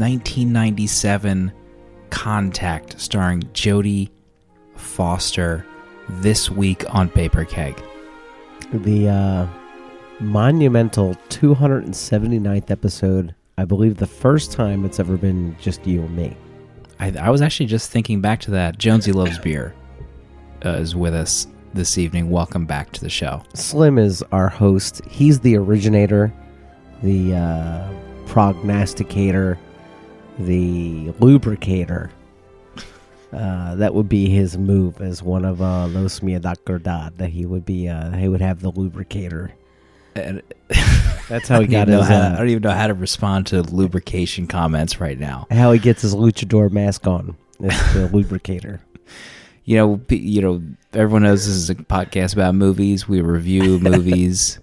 1997 Contact starring Jodie Foster this week on Paper Keg. The uh, monumental 279th episode. I believe the first time it's ever been just you and me. I, I was actually just thinking back to that. Jonesy Loves Beer uh, is with us this evening. Welcome back to the show. Slim is our host. He's the originator, the uh, prognosticator, the lubricator. Uh, that would be his move as one of uh, Los Mia Dad. That he would be, uh, he would have the lubricator. And That's how he got his. how, I Uh, don't even know how to respond to lubrication comments right now. how he gets his luchador mask on. It's the lubricator. You know, you know, everyone knows this is a podcast about movies. We review movies.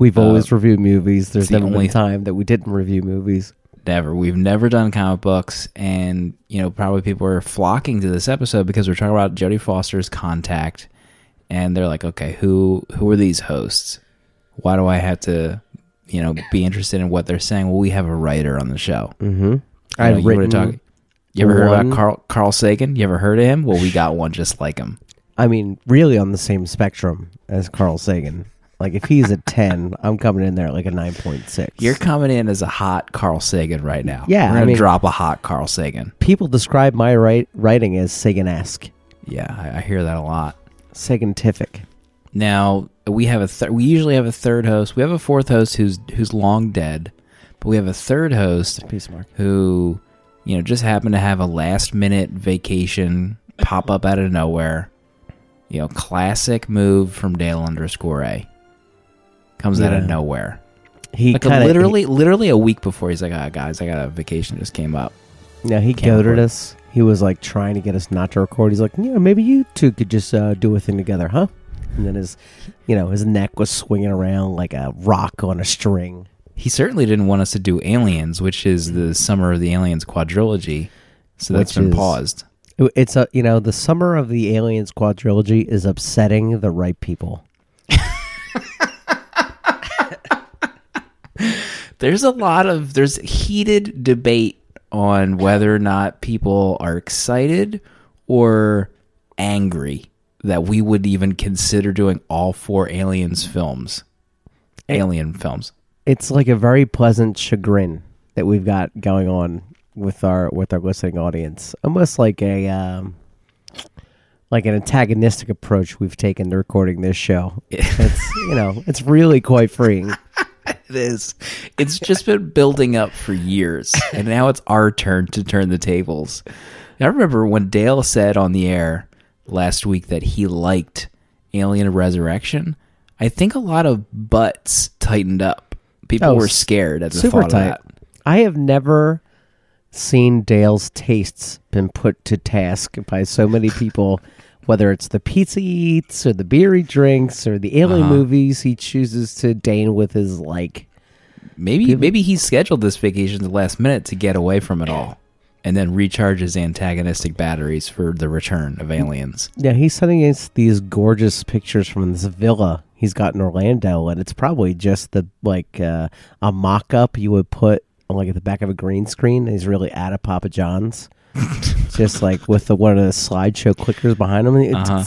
We've Uh, always reviewed movies. There's the never only- been a time that we didn't review movies. Never. We've never done comic books, and you know, probably people are flocking to this episode because we're talking about Jodie Foster's Contact, and they're like, okay, who who are these hosts? Why do I have to, you know, be interested in what they're saying? Well, we have a writer on the show. Mm-hmm. I've wanna written. talk- You ever heard about Carl Carl Sagan? You ever heard of him? Well, we got one just like him. I mean, really on the same spectrum as Carl Sagan. Like if he's a ten, I'm coming in there at like a nine point six. You're coming in as a hot Carl Sagan right now. Yeah, we're gonna mean- drop a hot Carl Sagan. People describe my write, writing as Sagan-esque, Yeah, I, I hear that a lot. Sagantific. Now we have a th- we usually have a third host. We have a fourth host who's who's long dead, but we have a third host Peace, Mark. who you know just happened to have a last minute vacation pop up out of nowhere. You know, classic move from Dale underscore A. Comes out of Yeah. nowhere. He Like a, kinda, literally, literally a week before he's like, "Ah, guys, I got a vacation just came up." No, he Can't goaded us. He was like trying to get us not to record. He's like, yeah, maybe you two could just uh, do a thing together, huh? And then his, you know, his neck was swinging around like a rock on a string. He certainly didn't want us to do Aliens, which is the Summer of the Aliens quadrilogy. So that's Which been is- paused. It's a you know the summer of the aliens quadrilogy is upsetting the right people. There's a lot of there's heated debate on whether or not people are excited or angry that we would even consider doing all four aliens films. Alien films. It's like a very pleasant chagrin that we've got going on with our with our listening audience, almost like a um, like an antagonistic approach we've taken to recording this show. It's you know it's really quite freeing. It is. It's just been building up for years, and now it's our turn to turn the tables. I remember when Dale said on the air last week that he liked Alien Resurrection. I think a lot of butts tightened up. People Oh, were scared at the Super thought tight. of that. I have never seen Dale's tastes been put to task by so many people. Whether it's the pizza he eats or the beer he drinks or the alien Uh-huh. movies he chooses to deign with his like. Maybe People- maybe he scheduled this vacation at the last minute to get away from it all, and then recharge his antagonistic batteries for the return of aliens. Yeah, he's sending us these gorgeous pictures from this villa he's got in Orlando, and it's probably just the like uh, a mock up you would put on like at the back of a green screen. He's really at a Papa John's. just like with the one of the slideshow clickers behind him. Uh-huh.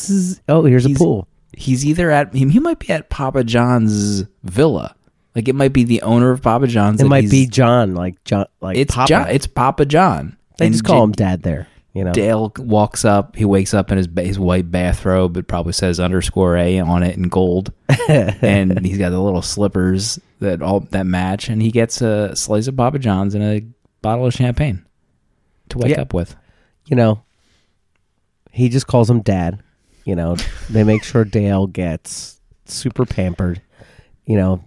oh, here's He's- a pool. He's either at he he might be at Papa John's villa, like it might be the owner of Papa John's. It might be John, like John, like it's Papa. John. It's Papa John. they And just call J- him Dad there. You know, Dale walks up. He wakes up in his his white bathrobe. It probably says underscore A on it in gold, and he's got the little slippers that all that match. And he gets a slice of Papa John's and a bottle of champagne to wake Yeah. up with. you know, he just calls him Dad. You know, they make sure Dale gets super pampered. You know,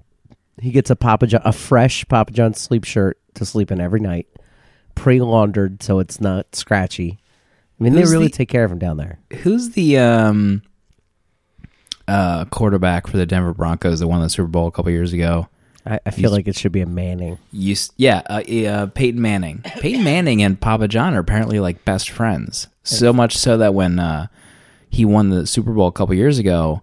he gets a Papa John, a fresh Papa John sleep shirt to sleep in every night, pre laundered so it's not scratchy. I mean, Who's they really the- take care of him down there. Who's the um uh quarterback for the Denver Broncos that won the Super Bowl a couple years ago? I, I feel like it should be a Manning. Used, yeah, uh, uh, Peyton Manning. Peyton Manning and Papa John are apparently like best friends. So much so that when uh, he won the Super Bowl a couple years ago,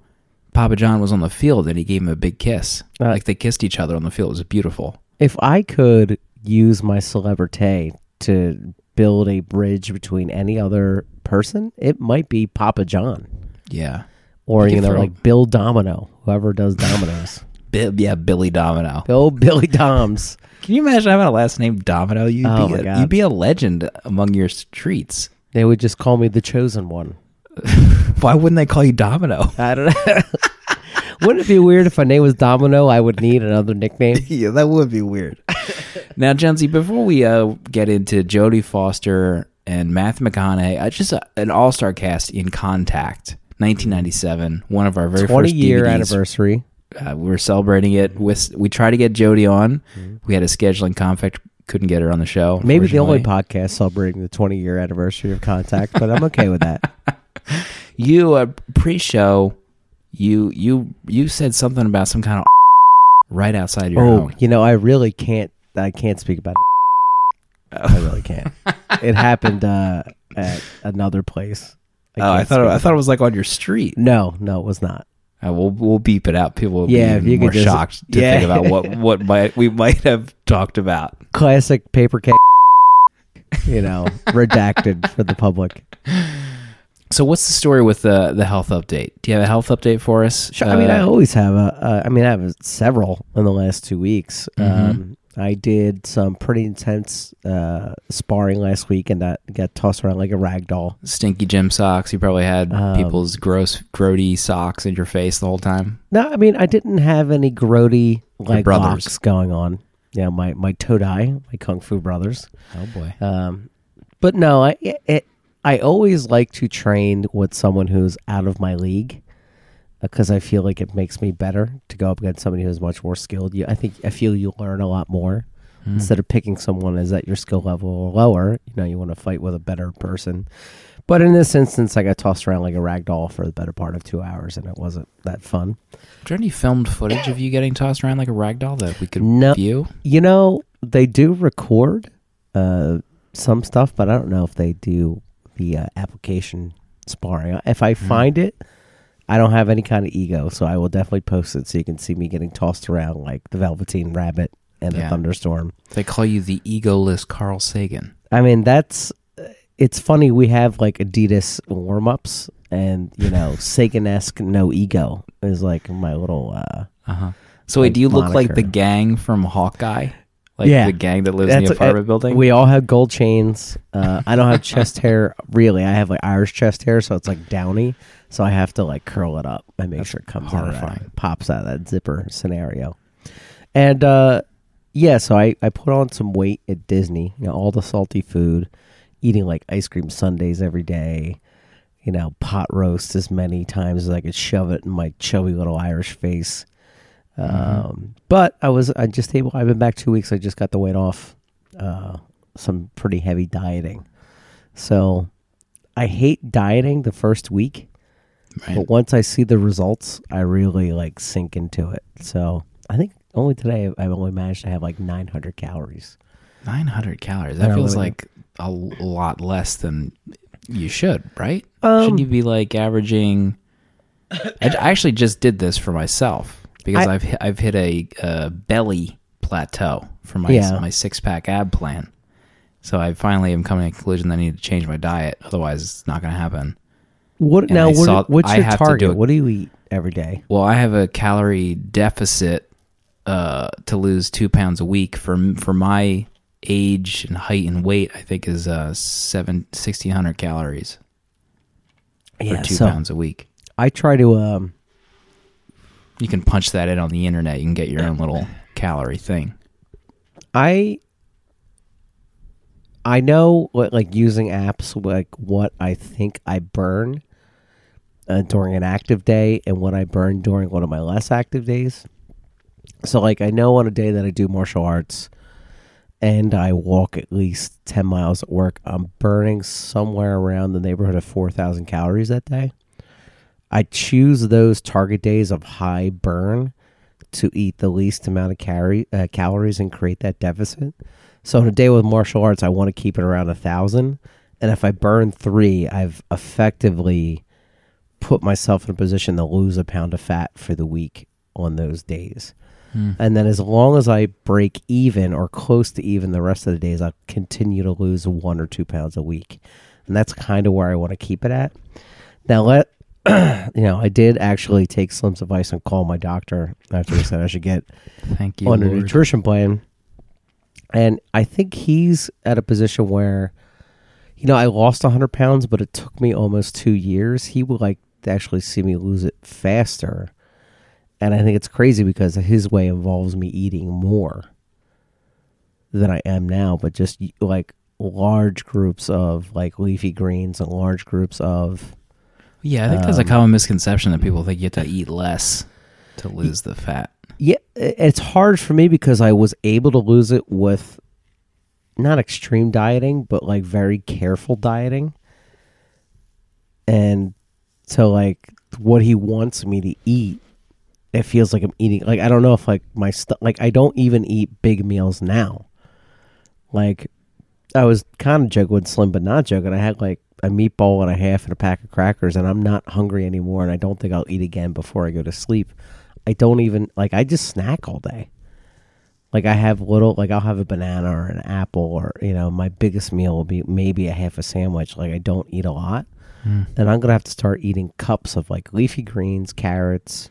Papa John was on the field and he gave him a big kiss. Uh, like they kissed each other on the field. It was beautiful. If I could use my celebrity to build a bridge between any other person, it might be Papa John Yeah. or You you know throw- like Bill Domino, whoever does dominoes. Bi- yeah, Billy Domino. Bill Billy Doms. Can you imagine having a last name Domino? You'd Oh be my a, God. you'd be a legend among your streets. They would just call me the chosen one. Why wouldn't they call you Domino? I don't know. Wouldn't it be weird if my name was Domino? I would need another nickname. yeah, that would be weird. now, Jonesy, before we uh, get into Jodie Foster and Matthew McConaughey, uh, just a, an all-star cast in Contact, 1997, one of our very Twenty first year DVDs. anniversary. Uh, we were celebrating it. With we tried to get Jodie on. We had a scheduling conflict. Couldn't get her on the show. Maybe the only podcast celebrating the 20 year anniversary of Contact, but I'm okay with that. you uh, pre-show. You you you said something about some kind of right outside your Oh, home. you know, I really can't. I can't speak about it. I really can't. it happened uh, at another place. oh, I thought speak I thought it was like on your street. No, no, it was not. Uh, we'll we'll beep it out. People will Yeah, be more just- shocked to Yeah. think about what what might we might have talked about. Classic paper cake. You know, redacted for the public. So, what's the story with the the health update? Do you have a health update for us? Sure. I mean, I Uh, always have a. Uh, I mean, I have several in the last two weeks. Mm-hmm. Um, I did some pretty intense uh, sparring last week, and that got tossed around like a rag doll. stinky gym socks. You probably had Um, people's gross, grody socks in your face the whole time. No, I mean, I didn't have any grody like brothers. locks going on. Yeah, my my Todai, my Kung Fu brothers. Oh boy. Um, but no, I it, I always like to train with someone who's out of my league because I feel like it makes me better to go up against somebody who's much more skilled. You, I think I feel you learn a lot more instead of picking someone as at your skill level or lower. You know, you want to fight with a better person. But in this instance, I got tossed around like a rag doll for the better part of two hours, and it wasn't that fun. Is there any filmed footage of you getting tossed around like a rag doll that we could No. view? You know, they do record uh, some stuff, but I don't know if they do the uh, application sparring. If Hmm. I find it, I don't have any kind of ego, so I will definitely post it so you can see me getting tossed around like the Velveteen Rabbit and Yeah. the Thunderstorm. They call you the egoless Carl Sagan. I mean, that's it's funny. We have like Adidas warm ups, and you know, Sagan esque no ego is like my little. uh Uh huh. So wait, Like do you look like the gang from Hawkeye? Like Yeah. the gang that lives in the apartment uh, building? We all have gold chains. Uh, I don't have chest hair really. I have like Irish chest hair, so it's like downy. So I have to like curl it up and make sure it comes out of that, pops out of that zipper scenario. And uh, yeah, so I I put on some weight at Disney. You know, all the salty food, eating like ice cream sundaes every day. You know, pot roast as many times as I could shove it in my chubby little Irish face. Um, but I was I just able. I've been back two weeks. I just got the weight off. Uh, some pretty heavy dieting. So I hate dieting the first week, Right. but once I see the results, I really like sink into it. So I think only today I've only managed to have like 900 calories. 900 calories. That feels really. like a lot less than you should, right? Um, Shouldn't you be like averaging? I, I actually just did this for myself because I- I've hit, I've hit a, uh belly plateau for my Yeah. my six pack ab plan. So I finally am coming to the conclusion that I need to change my diet. Otherwise, it's not going to happen. What And now? What, saw- what's I your have to do target? What do you eat every day? Well, I have a calorie deficit uh, to lose two pounds a week for for my age and height and weight. I think is uh, seven 1600 calories for two so pounds a week. I try to um You can punch that in on the internet. You can get your own little calorie thing. I I know what like using apps like what I think I burn uh, during an active day and what I burn during one of my less active days. So like I know on a day that I do martial arts and I walk at least 10 miles at work, I'm burning somewhere around the neighborhood of 4,000 calories that day. I choose those target days of high burn to eat the least amount of calorie, uh, calories and create that deficit. So in a day with martial arts, I want to keep it around a thousand, and if I burn three, I've effectively put myself in a position to lose a pound of fat for the week on those days. And then as long as I break even or close to even the rest of the days, I'll continue to lose one or two pounds a week. And that's kind of where I want to keep it at. Now, let you know, I did actually take Slim's advice and call my doctor after he said I should get Thank you. on a nutrition plan. And I think he's at a position where, you know, I lost 100 pounds, but it took me almost two years. He would like to actually see me lose it faster. And I think it's crazy because his way involves me eating more than I am now, but just like large groups of like leafy greens and large groups of Yeah, I think that's a Um, common misconception that people think you have to eat less to lose the fat. Yeah, i- it's hard for me because I was able to lose it with not extreme dieting, but like very careful dieting. And so like what he wants me to eat, it feels like I'm eating like I don't know if like my stuff like I don't even eat big meals now. Like I was kind of joking with Slim, but not joking. I had like a meatball and a half and a pack of crackers, and I'm not hungry anymore. And I don't think I'll eat again before I go to sleep. I don't even like. I just snack all day. Like I have little, like I'll have a banana or an apple, or you know, my biggest meal will be maybe a half a sandwich. Like I don't eat a lot, hmm. and I'm gonna have to start eating cups of like leafy greens, carrots.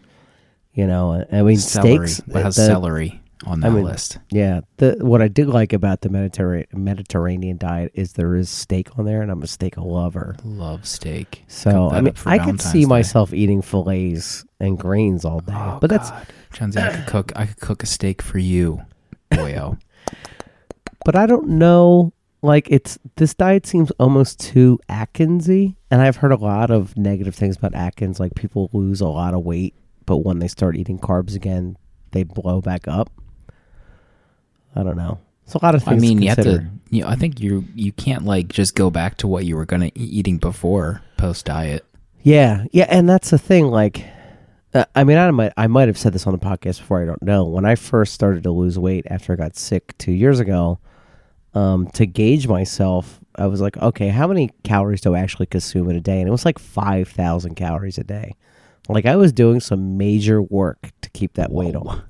You know, I mean celery. steaks. What has the- celery on that I mean, list? yeah, the what I did like about the Mediterranean Mediterranean diet is there is steak on there, and I'm a steak lover. Love steak. So I mean, I could see Day. myself eating fillets and grains all day, Oh, but that's God. Jonesy, I could cook. I could cook a steak for you, boyo. but I don't know. Like it's this diet seems almost too Atkinsy, and I've heard a lot of negative things about Atkins. Like people lose a lot of weight, but when they start eating carbs again, they blow back up. I don't know. It's a lot of things. I mean, to you have to. You know, I think you you can't like just go back to what you were gonna eating before post diet. Yeah, yeah, and that's the thing. Like, uh, I mean, I might, I might have said this on the podcast before. I don't know. When I first started to lose weight after I got sick two years ago, um, to gauge myself, I was like, okay, how many calories do I actually consume in a day? And it was like five thousand calories a day. Like I was doing some major work to keep that weight on.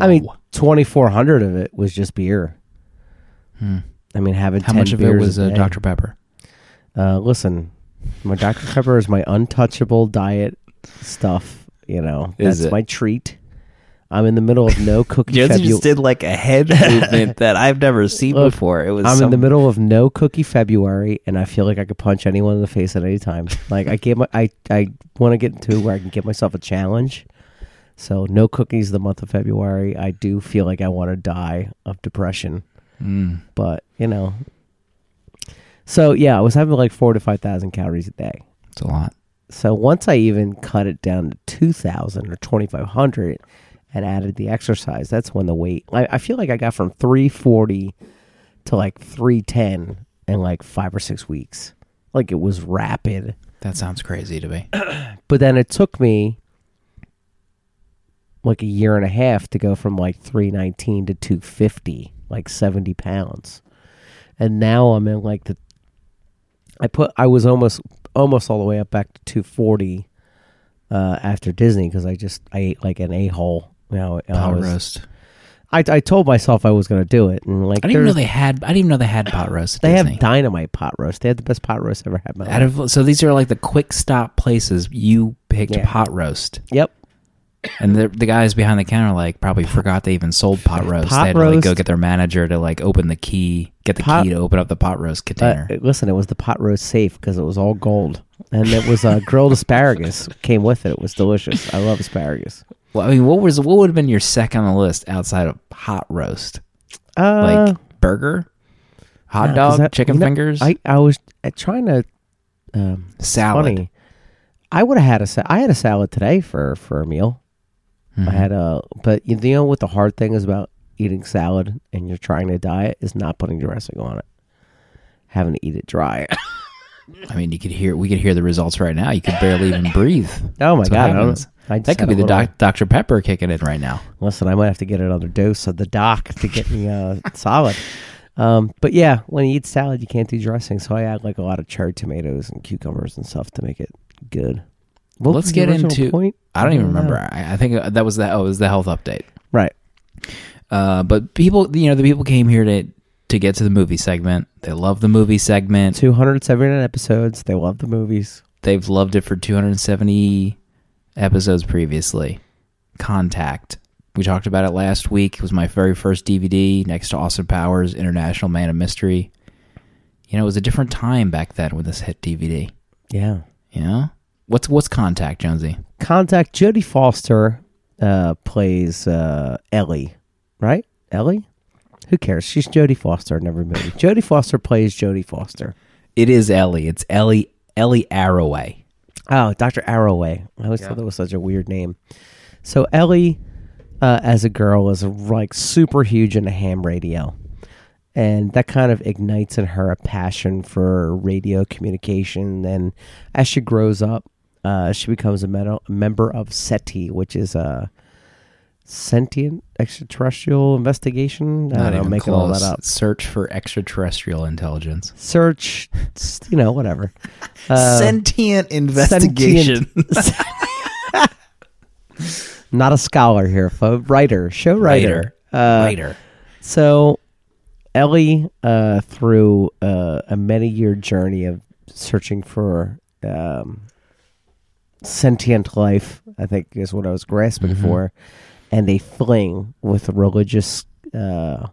I mean, twenty four hundred of it was just beer. Hmm. I mean, having how 10 much of it was a uh. Dr Pepper? Uh, listen, my Dr. Pepper is my untouchable diet stuff. You know, Is that's it? my treat. I'm in the middle of no cookie. Jonesy Febu- just did like a head movement that I've never seen Look, before. It was. I'm in the middle of no cookie February, and I feel like I could punch anyone in the face at any time. Like I gave my, I, I want to get into where I can give myself a challenge. So no cookies the month of February. I do feel like I want to die of depression, Mm. but you know. So yeah, I was having like four to five thousand calories a day. It's a lot. So once I even cut it down to 2000 or 2500 and added the exercise, that's when the weight, I, I feel like I got from 340 to like 310 in like five or six weeks. Like it was rapid. That sounds crazy to me. But then it took me like a year and a half to go from like 319 to 250, like 70 pounds. And now I'm in like the, I put, I was almost, almost all the way up back to 240 uh, after Disney because I just, I ate like an a hole. You know, and I, Pot was, roast. I, I told myself I was going to do it. And like, I didn't know they had. I didn't even know they had pot roast. At they Disney. have dynamite pot roast. They had the best pot roast I ever had in my life. Out of so these are like the quick stop places. You picked Yeah. pot roast, Yep. And the the guys behind the counter like probably forgot they even sold pot roast. Pot they had to like go get their manager to like open the key, get the Pot- key to open up the pot roast Uh, container. listen, it was the pot roast safe because it was all gold, and it was uh, grilled asparagus came with it. It was delicious. I love asparagus. well, I mean, what was what would have been your second on the list outside of pot roast? Uh, Like burger, hot no, 'cause dog, chicken you know, fingers, I I was uh, trying to. Um, salad. funny. I would have had a sa- I had a salad today for for a meal. Mhm. I had a, but you know what the hard thing is about eating salad and you're trying to diet is not putting dressing on it, having to eat it dry. I mean, you could hear we could hear the results right now. You could barely even breathe. oh my That's god! I. I That could be the doc, Dr Pepper kicking in right now. Listen, I might have to get another dose of the doc to get me uh, solid. Um, but yeah, when you eat salad, you can't do dressing, so I add like a lot of cherry tomatoes and cucumbers and stuff to make it good. What Let's get into- Point? I don't even remember. I, I think uh, that was the oh, it was the health update. Right. Uh, but people, you know, the people came here to to get to the movie segment. They love the movie segment. 279 episodes. They love the movies. They've loved it for 270 episodes previously. Contact. We talked about it last week. It was my very first DVD next to Austin Powers International Man of Mystery. You know, it was a different time back then when this hit DVD. Yeah. You know? What's what's Contact, Jonesy? Contact Jodie Foster uh, plays uh, Ellie, right? Ellie? Who cares? She's Jodie Foster in every movie. Jodie Foster plays Jodie Foster. It is Ellie. It's Ellie Ellie Arroway. Oh, Dr. Arroway. I always thought that was such a weird name. So Ellie, uh, as a girl, is like super huge into ham radio. And that kind of ignites in her a passion for radio communication. And as she grows up, uh, she becomes a member of SETI, which is a sentient extraterrestrial investigation. I don't know, making close. all that up. Search for extraterrestrial intelligence. Search, you know, whatever. Uh, Sentient investigation. not a scholar here, folks. Writer, show writer. Writer. Uh, Writer. So, Ellie, uh, through uh, a many year journey of searching for um, sentient life, I think is what I was grasping for, and a fling with religious uh,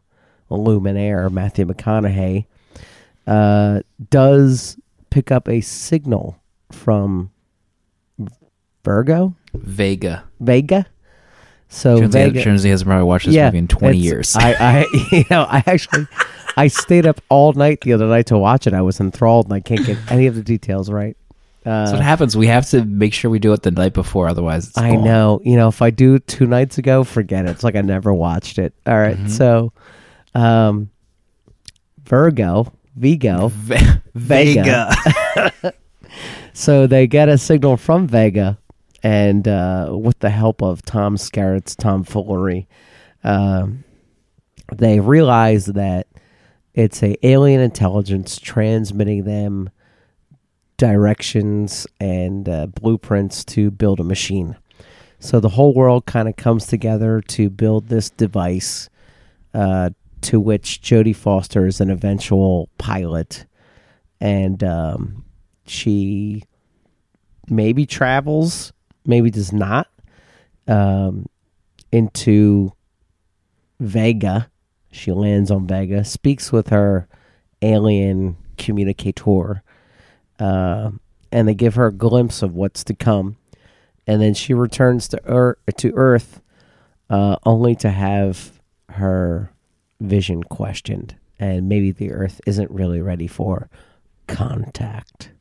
luminaire, Matthew McConaughey, uh, does pick up a signal from Virgo, Vega. Vega. So Vega, Jonesy hasn't probably watched this movie in 20 years. I, I, you know, I actually, I stayed up all night the other night to watch it. I was enthralled, and I can't get any of the details right. That's Uh, what happens. We have to make sure we do it the night before, otherwise, it's I gone. know. You know, if I do two nights ago, forget it. It's like I never watched it. All right, Mm-hmm. so, um, Virgo, Vigo. Ve- Vega. So they get a signal from Vega, and uh, with the help of Tom Skerritt's tomfoolery, um, they realize that it's a alien intelligence transmitting them directions and uh, blueprints to build a machine. So the whole world kind of comes together to build this device, uh, to which Jodie Foster is an eventual pilot, and um, she maybe travels, maybe does not, um, into Vega. She lands on Vega, speaks with her alien communicator, uh, and they give her a glimpse of what's to come. And then she returns to Earth, to Earth uh, only to have her vision questioned. And maybe the Earth isn't really ready for contact.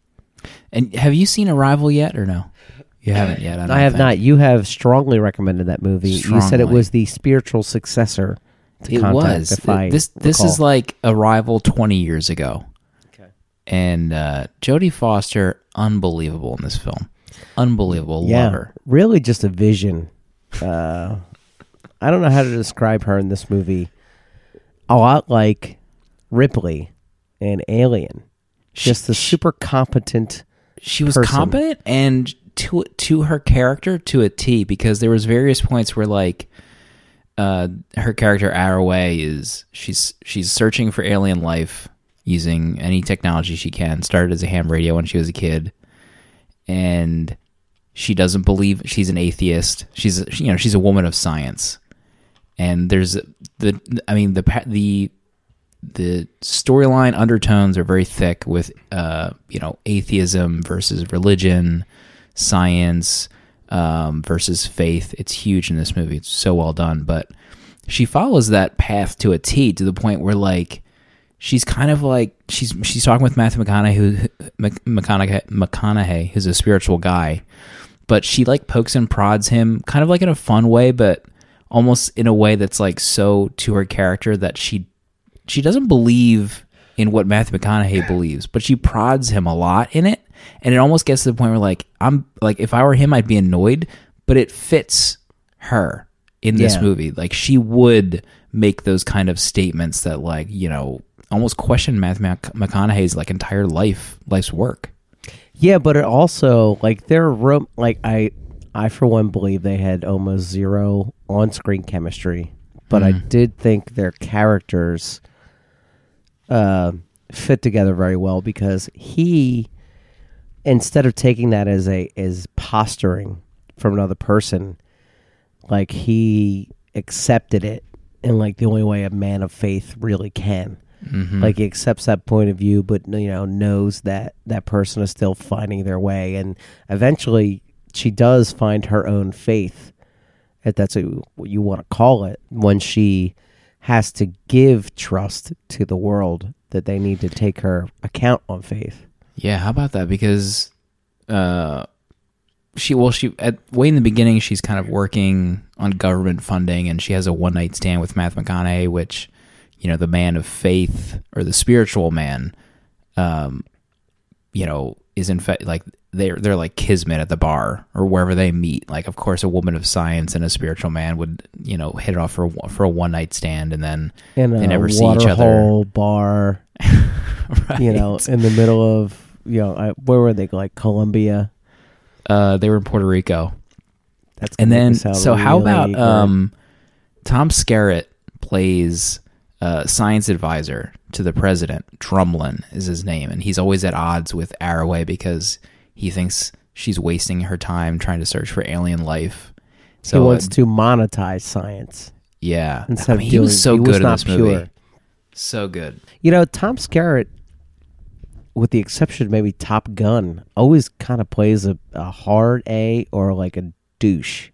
And have you seen Arrival yet, or no? You haven't yet. I, don't I have think. not. You have strongly recommended that movie. You said it was the spiritual successor to It Contact. was. If I this this recall. is like Arrival 20 years ago. And uh, Jodie Foster, unbelievable in this film. Unbelievable. yeah, Love her. really just a vision. Uh, I don't know how to describe her in this movie. A lot like Ripley in Alien. Just the She- super competent. she was person. competent and to to her character to a T because there was various points where like uh her character Arroway is she's she's searching for alien life using any technology she can. Started as a ham radio when she was a kid. And she doesn't believe she's an atheist. She's you know she's a woman of science. And there's the I mean the the the storyline undertones are very thick with uh you know atheism versus religion science um versus faith. It's huge in this movie. It's so well done. But she follows that path to a T to the point where like she's kind of like she's she's talking with Matthew McConaughey who McConaughey McConaughey who's a spiritual guy but she like pokes and prods him kind of like in a fun way but almost in a way that's like so to her character that she she doesn't believe in what Matthew McConaughey believes, but she prods him a lot in it, and it almost gets to the point where like I'm like if I were him, I'd be annoyed, but it fits her in this Yeah. movie. Like she would make those kind of statements that like you know almost question Matthew Mc- McConaughey's like entire life life's work. Yeah, but it also like their room. Like I, I for one believe they had almost zero on-screen chemistry but I Mm. did think their characters uh, fit together very well because he, instead of taking that as a as posturing from another person, like he accepted it in like the only way a man of faith really can. Mhm. Like he accepts that point of view, but you know knows that that person is still finding their way, and eventually she does find her own faith, if that's what you want to call it, when she has to give trust to the world that they need to take her account on faith. Yeah, how about that? Because uh, she well, she at way in the beginning, she's kind of working on government funding, and she has a one night stand with Matthew McConaughey, which you know, the man of faith or the spiritual man, um, you know, is in fact like they're they're like kismet at the bar or wherever they meet. Like, of course, a woman of science and a spiritual man would you know hit it off for a- for a one night stand, and then In They never see each other. waterhole bar, right? you know, in the middle of you know, I, where were they? Like Colombia. uh, they were in Puerto Rico. That's And then, make it sound so how about good. um, Tom Skerritt plays uh, science advisor to the president. Drumlin is his name, and he's always at odds with Arroway because he thinks she's wasting her time trying to search for alien life. So he wants uh, to monetize science yeah, instead I of mean, he doing, was so he good was in this movie. So good. You know, Tom Skerritt, with the exception of maybe Top Gun, always kind of plays a, a hard A or like a douche.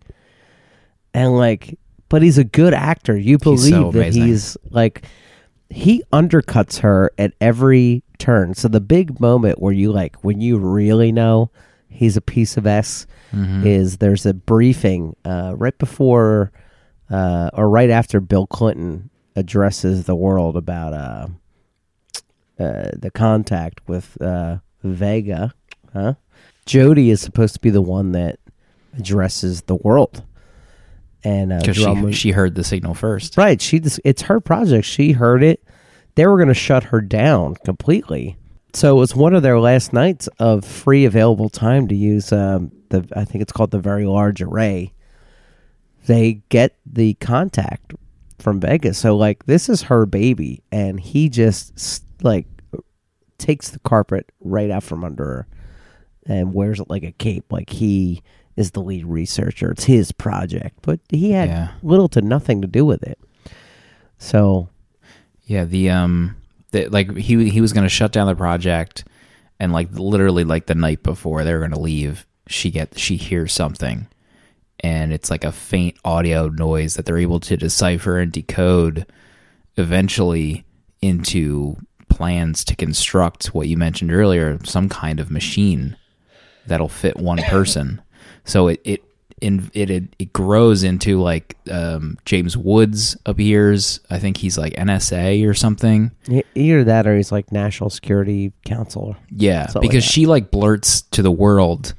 And like, but he's a good actor. You believe so that amazing. he's like, he undercuts her at every turn. So the big moment where you like, when you really know he's a piece of S, Mhm. is there's a briefing uh, right before uh, or right after Bill Clinton addresses the world about uh, uh, the contact with uh, Vega. Huh? Jodie is supposed to be the one that addresses the world, and uh, Because she, she heard the signal first. Right. She it's her project. She heard it. They were going to shut her down completely. So it was one of their last nights of free available time to use um, the I think it's called the very large array. They get the contact from Vegas. So like this is her baby and he just like takes the carpet right out from under her and wears it like a cape like he is the lead researcher. It's his project, but he had Yeah. little to nothing to do with it. So Yeah, the um, the, like he he was going to shut down the project, and like literally like the night before they were going to leave, she get she hears something, and it's like a faint audio noise that they're able to decipher and decode, eventually into plans to construct what you mentioned earlier, some kind of machine that'll fit one person. So it it in it it, it grows into like um, James Woods appears. I think he's like NSA or something. either that or he's like national security counselor. Yeah, Something like because she like blurts to the world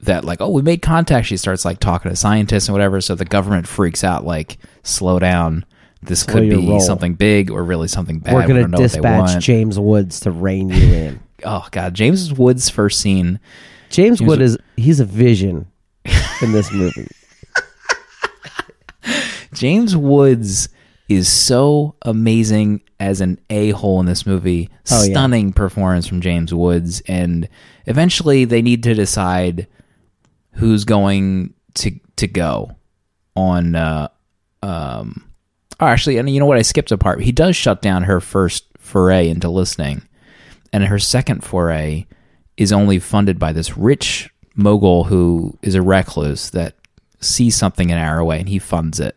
that like oh we made contact. She starts like talking to scientists and whatever. So the government freaks out like slow down. This Slow could be roll. something big or really something bad. We're We going don't know what they dispatch want. James Woods to rein you in. oh god, James Woods' first scene. James, James Wood is he's a vision in this movie. James Woods is so amazing as an a hole in this movie. Oh, yeah. Stunning performance from James Woods, and eventually they need to decide who's going to to go on. Uh, um, oh, actually, and you know what? I skipped a part. He does shut down her first foray into listening, and her second foray is only funded by this rich mogul who is a recluse that sees something in Arroway and he funds it.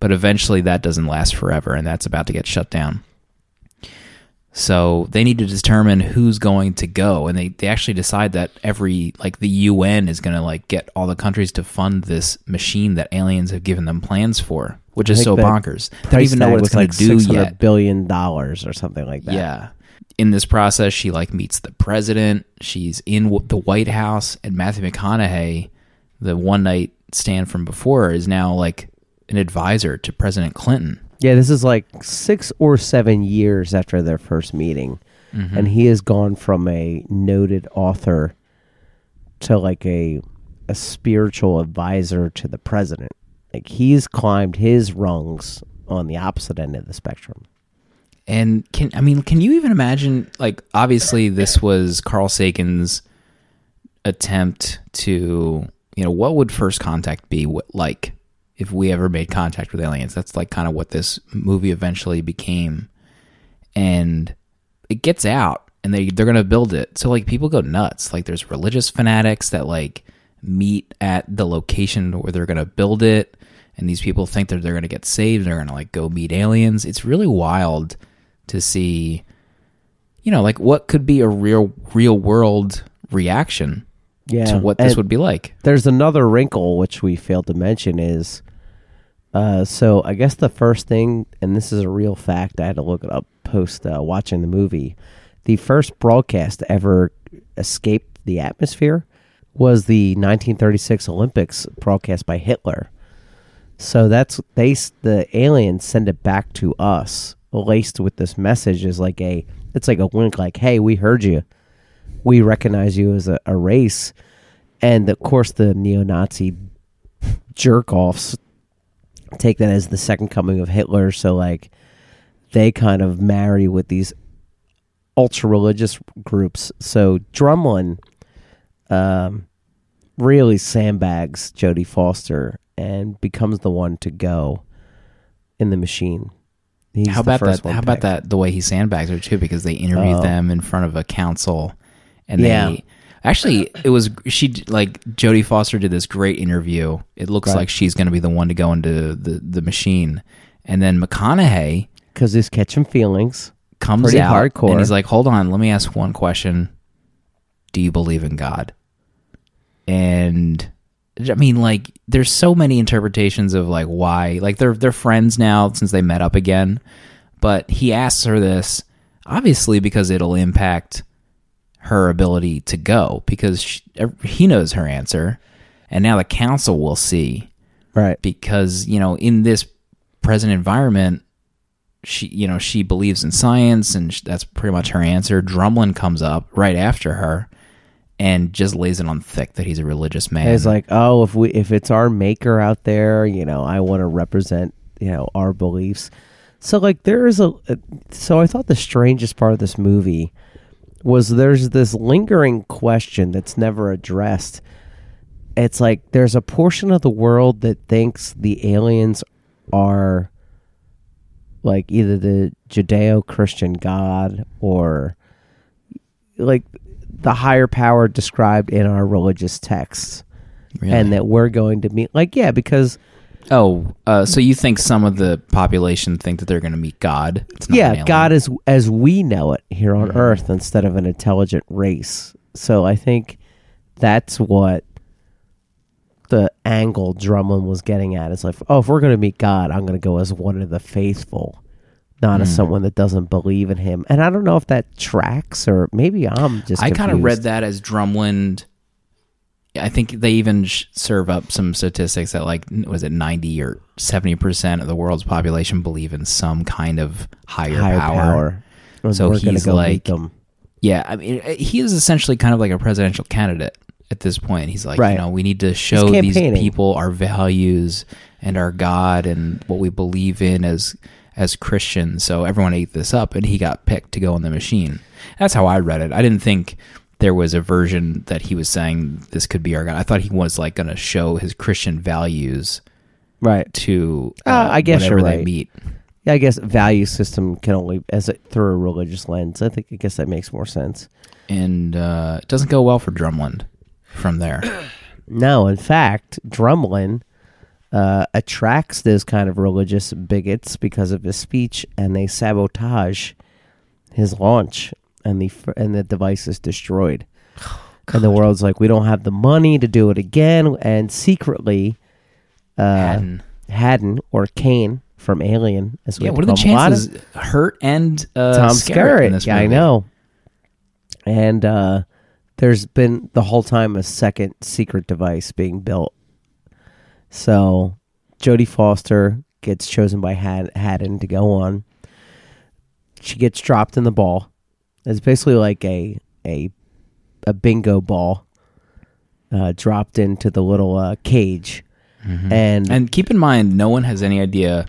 But eventually that doesn't last forever and that's about to get shut down. So they need to determine who's going to go and they, they actually decide that every like the UN is gonna like get all the countries to fund this machine that aliens have given them plans for, which is so bonkers. They don't even know what it's gonna like do yet. billion dollars or something like that. Yeah. In this process, she like meets the president. She's in w- the White House, and Matthew McConaughey, the one night stand from before, is now like an advisor to President Clinton. Yeah, this is like six or seven years after their first meeting. Mm-hmm. And he has gone from a noted author to like a a spiritual advisor to the president. Like he's climbed his rungs on the opposite end of the spectrum. And can I mean, can you even imagine? Like, obviously, this was Carl Sagan's attempt to, you know, what would first contact be like if we ever made contact with aliens? That's like kind of what this movie eventually became, and it gets out, and they they're gonna build it. So like, people go nuts. Like, there's religious fanatics that like meet at the location where they're gonna build it. And these people think that they're going to get saved. They're going to like go meet aliens. It's really wild to see you know like what could be a real real world reaction Yeah. to what this and would be like There's another wrinkle which we failed to mention is uh so I guess the first thing and this is a real fact, I had to look it up post uh, watching the movie. The first broadcast to ever escape the atmosphere was the 1936 Olympics broadcast by Hitler. So that's they the aliens send it back to us laced with this message is like a it's like a wink like hey we heard you. We recognize you as a, a race. And of course the neo-nazi jerk offs take that as the second coming of hitler. So like they kind of marry with these ultra religious groups. So drumlin um really sandbags jodie foster and becomes the one to go in the machine He's how about that how about that the way he sandbags her too because they interviewed Oh. them in front of a council and Yeah. they actually it was she like jodie foster did this great interview it looks Right. like she's going to be the one to go into the the machine and then mcconaughey because he's catching feelings comes Pretty out hardcore. and he's like, "Hold on, let me ask one question. Do you believe in God?" And I mean, like, there's so many interpretations of like why, like they're they're friends now since they met up again. But he asks her this obviously because it'll impact her ability to go because she, er, he knows her answer, and now the council will see right because you know in this present environment she you know she believes in science and that's pretty much her answer drumlin comes up right after her and just lays it on thick that he's a religious man it's like, oh, if we if it's our maker out there, you know, I want to represent, you know, our beliefs. So like there is a uh, so I thought the strangest part of this movie was there's this lingering question that's never addressed. It's like there's a portion of the world that thinks the aliens are like either the Judeo-Christian God or like the higher power described in our religious texts. Really? and that we're going to meet like yeah because oh uh, so you think some of the population think that they're going to meet god? It's not yeah god is as we know it here on Mm-hmm. earth instead of an intelligent race. So i think that's what the angle drumlin was getting at it's like oh if we're going to meet god i'm going to go as one of the faithful not Mm. as someone that doesn't believe in him and i don't know if that tracks or maybe i'm just i kind of read that as drumlin i think they even serve up some statistics that like was it 90 or 70% of the world's population believe in some kind of higher, higher power. power, So he's like- them. Yeah, I mean, uh, he is essentially kind of like a presidential candidate at this point. He's like, Right. you know, we need to show these people our values and our God and what we believe in as as Christians. So everyone ate this up, and he got picked to go on the machine. That's how I read it. I didn't think there was a version that he was saying this could be our God. I thought he was like going to show his Christian values right to Uh, I guess whenever you're they right. meet. Yeah, I guess value system can only as it through a religious lens. I think I guess that makes more sense. And uh, it doesn't go well for Drumlin from there. No, in fact, Drumlin uh, attracts those kind of religious bigots because of his speech, and they sabotage his launch, and the and the device is destroyed. and the world's like, we don't have the money to do it again, and secretly, uh, Hadden. Hadden or Kane from Alien, as we Yeah, what are the call him. A lot of- chances? Hurt and uh, Tom Skerritt in Skerritt. this Yeah, I know. And uh, there's been the whole time a second secret device being built. So Jodie Foster gets chosen by Had- Hadden to go on. She gets dropped in the ball. It's basically like a a a bingo ball uh, dropped into the little uh, cage, And, And keep in mind, no one has any idea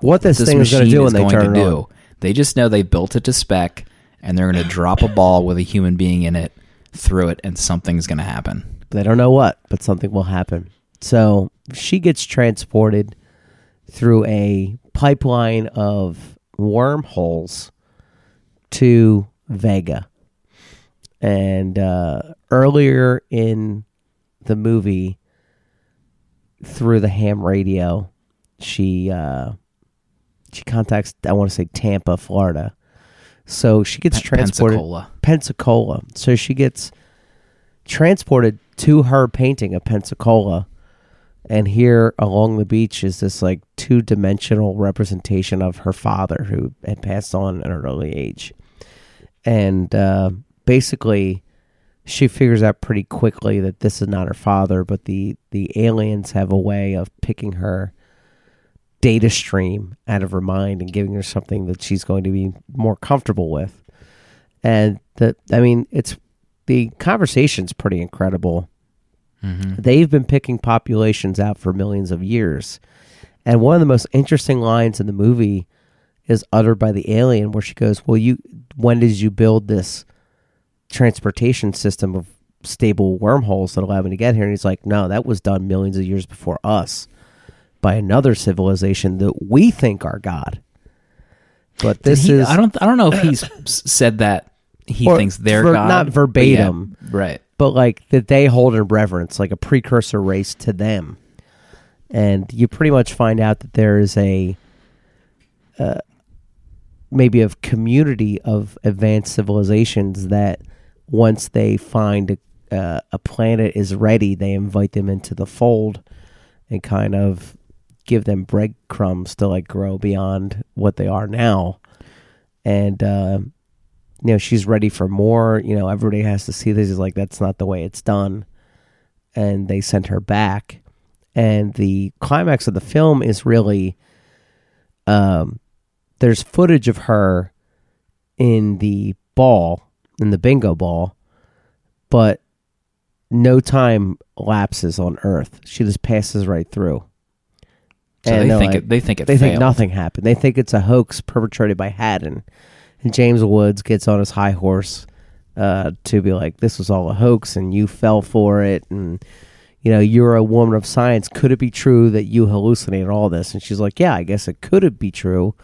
what this, this thing is going to do when they going turn it do. on. They just know they built it to spec, and they're going to drop a ball with a human being in it through it, and something's going to happen. They don't know what, but something will happen. So she gets transported through a pipeline of wormholes to Vega. And uh, earlier in the movie, through the ham radio, she uh, she contacts I want to say Tampa, Florida. So she gets transported Pensacola. Pensacola. So she gets transported to her painting of Pensacola. And here along the beach is this like two dimensional representation of her father who had passed on at an early age. And uh, basically, she figures out pretty quickly that this is not her father, but the, the aliens have a way of picking her data stream out of her mind and giving her something that she's going to be more comfortable with. And the I mean, it's the conversation's pretty incredible. Mm-hmm. They've been picking populations out for millions of years. And one of the most interesting lines in the movie is uttered by the alien where she goes, "Well, you when did you build this transportation system of stable wormholes that allow me to get here?" And he's like, "No, that was done millions of years before us by another civilization that we think are God." But this he- is I don't. I don't know if he's said that he thinks they're ver- God. not verbatim. yeah, right? But like that they hold in reverence, like a precursor race to them. And you pretty much find out that there is a uh, maybe a community of advanced civilizations that once they find a, uh, a planet is ready, they invite them into the fold and kind of give them breadcrumbs to like grow beyond what they are now. And uh, you know she's ready for more you know everybody has to see this is like that's not the way it's done and they sent her back and the climax of the film is really um there's footage of her in the ball in the bingo ball but no time lapses on earth she just passes right through So And they think like- it. They think it. they think nothing happened. They think it's a hoax perpetrated by Hadden. James Woods gets on his high horse uh, to be like, "This was all a hoax, and you fell for it." And you know, you're a woman of science. Could it be true that you hallucinated all this? And she's like, "Yeah, I guess it could it be true,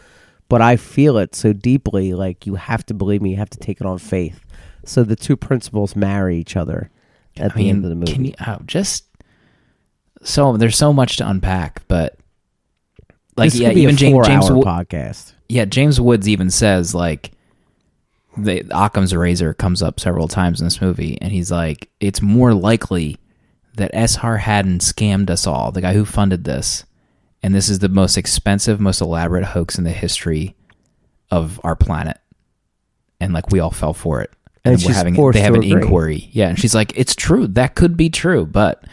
but I feel it so deeply. Like you have to believe me. You have to take it on faith." So the two principals marry each other at I the mean, end of the movie. Can you oh, just so there's so much to unpack, but like this yeah, even James, James four-hour Wo- podcast. yeah, James Woods even says like the Occam's razor comes up several times in this movie, and he's like, it's more likely that S.R. Hadden scammed us all, the guy who funded this, and this is the most expensive, most elaborate hoax in the history of our planet, and like we all fell for it. And And, we're having they have an agree. inquiry, yeah, and she's like, it's true, that could be true, but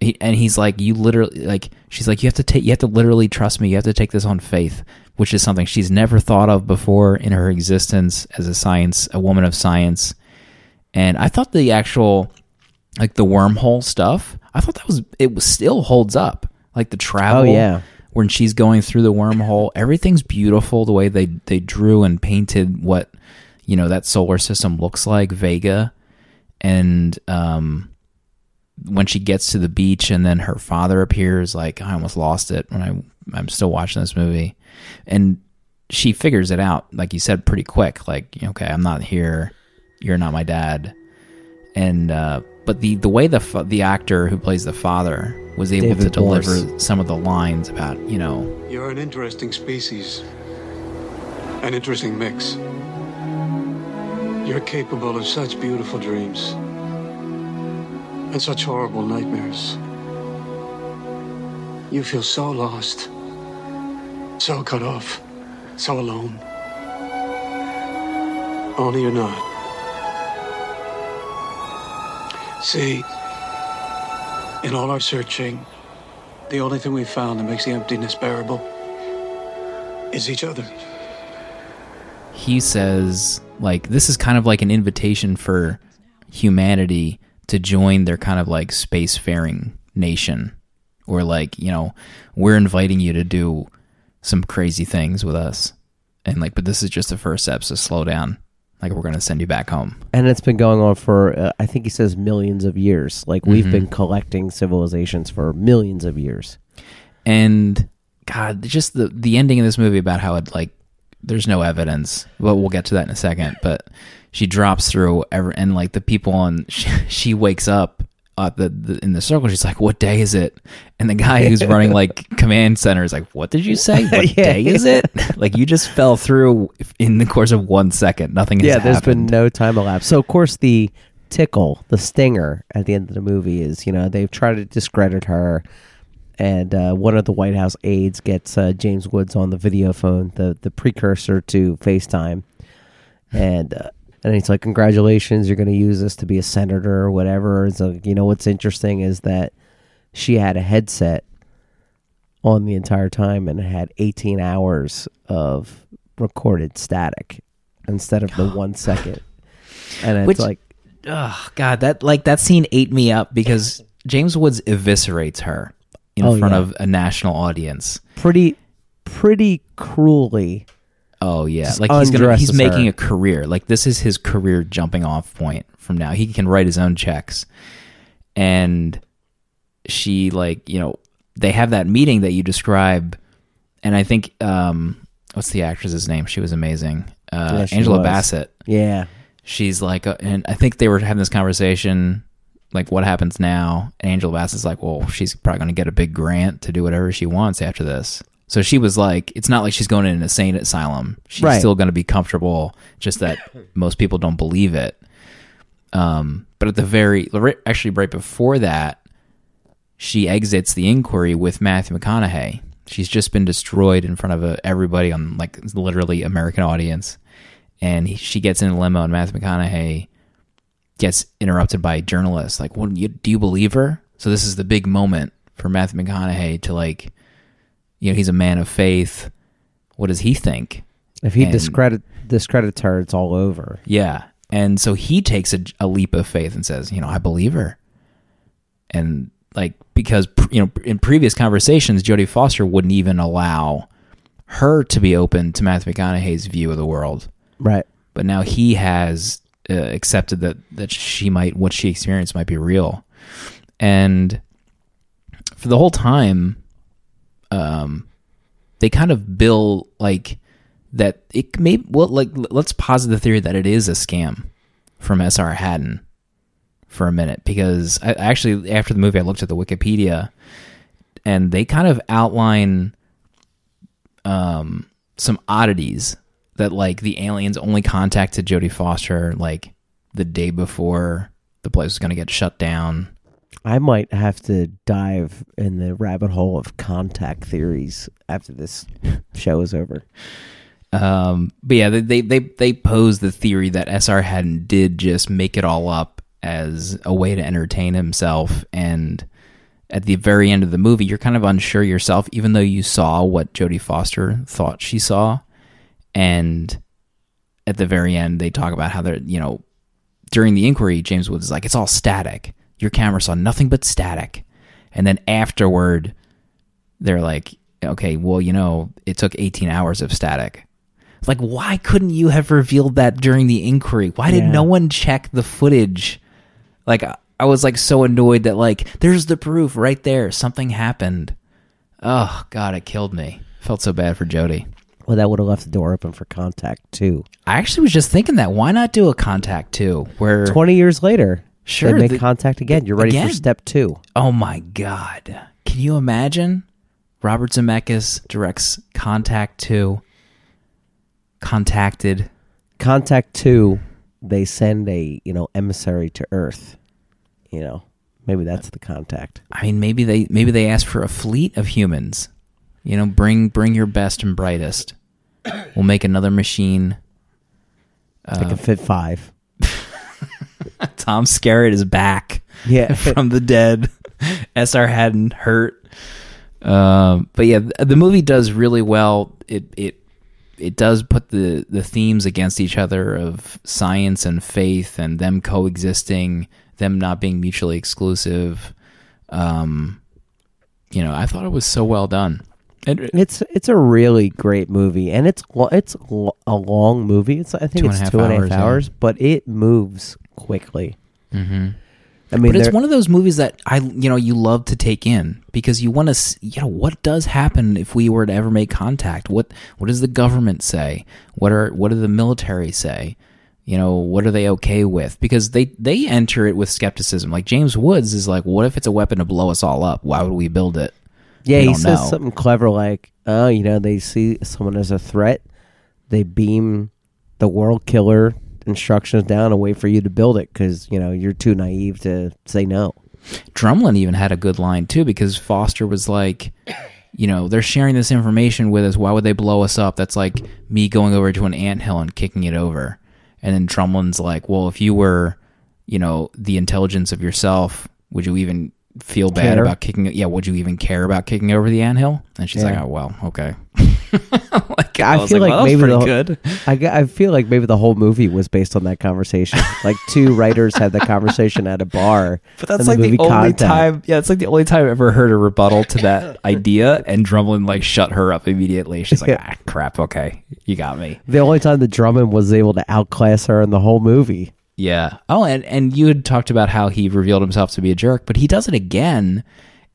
he, and he's like, you literally like, she's like, you have to take, you have to literally trust me, you have to take this on faith, which is something she's never thought of before in her existence as a science, a woman of science. And I thought the actual, like the wormhole stuff, I thought that was it was still holds up, like the travel. Oh, yeah. when she's going through the wormhole, everything's beautiful. The way they they drew and painted what you know that solar system looks like, Vega, and um, when she gets to the beach and then her father appears, like I almost lost it when I I'm still watching this movie, and she figures it out, like you said, pretty quick. Like okay, I'm not here, you're not my dad, and uh, but the the way the fa- the actor who plays the father was able David to Morse. deliver some of the lines about you know You're an interesting species. An interesting mix. You're capable of such beautiful dreams. And such horrible nightmares. You feel so lost. So cut off. So alone. Only you're not. See, in all our searching, the only thing we've found that makes the emptiness bearable is each other. he says like this is kind of like an invitation for humanity to join their kind of like spacefaring nation or like you know we're inviting you to do some crazy things with us and like but this is just the first step so slow down like we're gonna send you back home and it's been going on for uh, I think he says millions of years. Like we've Mhm. been collecting civilizations for millions of years. and god just the the ending of this movie about how it like there's no evidence but we'll get to that in a second but she drops through every, and like the people on she, she wakes up uh, the, the in the circle she's like what day is it and the guy who's running like command center is like what did you say what Yeah. day is it like you just fell through in the course of one second nothing has yeah, there's been no time elapsed. So of course the tickle, the stinger at the end of the movie is, you know, they've tried to discredit her, and uh, one of the White House aides gets uh, James Woods on the video phone, the the precursor to FaceTime, and. Uh, and he's like, "Congratulations, you're going to use this to be a senator or whatever." So, you know, what's interesting is that she had a headset on the entire time and had 18 hours of recorded static instead of the one second. And it's Which- like, oh god that like that scene ate me up because james woods eviscerates her in Oh, front yeah. of a national audience pretty, pretty cruelly. Oh yeah, Just like he's gonna undresses he's making her. a career. Like this is his career jumping off point from now. He can write his own checks. And she like, you know, they have that meeting that you describe and I think um what's the actress's name? She was amazing. Uh Yeah, she Angela was. Bassett. Yeah. She's like uh, and I think they were having this conversation like what happens now? And Angela Bassett's like, "Well, she's probably going to get a big grant to do whatever she wants after this." So she was like, it's not like she's going in an insane asylum. She's Right. still going to be comfortable, just that most people don't believe it. Um, but at the very, actually, right before that, she exits the inquiry with Matthew McConaughey. She's just been destroyed in front of a, everybody on like literally American audience, and he, she gets in a limo, and Matthew McConaughey gets interrupted by journalists. Like, what you, do you believe her? So this is the big moment for Matthew McConaughey to like, you know, he's a man of faith. What does he think? If he And- discredit discredits her, it's all over. Yeah. And so he takes a, a leap of faith and says, you know, I believe her. And like, because, you know, in previous conversations, Jodie Foster wouldn't even allow her to be open to Matthew McConaughey's view of the world. Right. But now he has uh, accepted that, that she might, what she experienced might be real. And for the whole time, um, they kind of bill like that it may well like let's posit the theory that it is a scam from SR Hadden for a minute because I actually after the movie I looked at the Wikipedia and they kind of outline um some oddities that like the aliens only contacted Jodie Foster like the day before the place was going to get shut down. I might have to dive in the rabbit hole of contact theories after this show is over. Um, but yeah, they, they they pose the theory that SR Hadden did just make it all up as a way to entertain himself, and at the very end of the movie, you're kind of unsure yourself, even though you saw what Jodie Foster thought she saw, and at the very end, they talk about how they're you know during the inquiry, James Woods is like, it's all static. Your camera saw nothing but static, and then afterward, they're like, okay, well, you know, it took 18 hours of static. Like, why couldn't you have revealed that during the inquiry? Why did Yeah. no one check the footage? Like, I- was like so annoyed that like, there's the proof right there. Something happened. Oh God, it killed me. Felt so bad for Jodie. Well, that would have left the door open for contact too. I actually was just thinking that. Why not do a contact too? Where Twenty years later, Sure, they make the- contact again. You're ready again. for step two. Oh my God. Can you imagine? Robert Zemeckis directs Contact 2. Contacted. Contact two, they send a you know emissary to Earth. You know, maybe that's the contact. I mean, maybe they maybe they ask for a fleet of humans. You know, bring bring your best and brightest. We'll make another machine. They uh, can fit five. Tom Skerritt is back. Yeah. from the dead. SR hadn't hurt. Um, but yeah, the movie does really well. It it it does put the the themes against each other of science and faith and them coexisting, them not being mutually exclusive. Um, you know, I thought it was so well done. And It's it's a really great movie, and it's it's a long movie. It's I think Two it's two and a half hours, yeah. but it moves quickly. Mhm. I mean, but it's one of those movies that I, you know, you love to take in because you want to, you know, what does happen if we were to ever make contact? What what does the government say? What are what do the military say? You know, what are they okay with? Because they they enter it with skepticism. Like James Woods is like, what if it's a weapon to blow us all up? Why would we build it? Yeah, he says know. something clever like, "Oh, you know, they see someone as a threat, they beam the world killer instructions down and wait for you to build it because you know you're too naive to say no." Drumlin even had a good line too because Foster was like, you know, they're sharing this information with us. Why would they blow us up? That's like me going over to an anthill and kicking it over. And then Drumlin's like, well, if you were, you know, the intelligence of yourself, would you even feel bad Care. about kicking it? Yeah, would you even care about kicking over the anthill? And she's Yeah. like, oh well, okay. like, I was feel like well, maybe the- good. I, I feel like maybe the whole movie was based on that conversation. like two writers had the conversation at a bar. But that's like the movie only Contact. time. Yeah, it's like the only time I've ever heard a rebuttal to that idea, and Drumlin like shut her up immediately. She's like, Yeah. ah, crap. Okay, you got me. The only time that Drummond was able to outclass her in the whole movie. Yeah. Oh, and and you had talked about how he revealed himself to be a jerk, but he does it again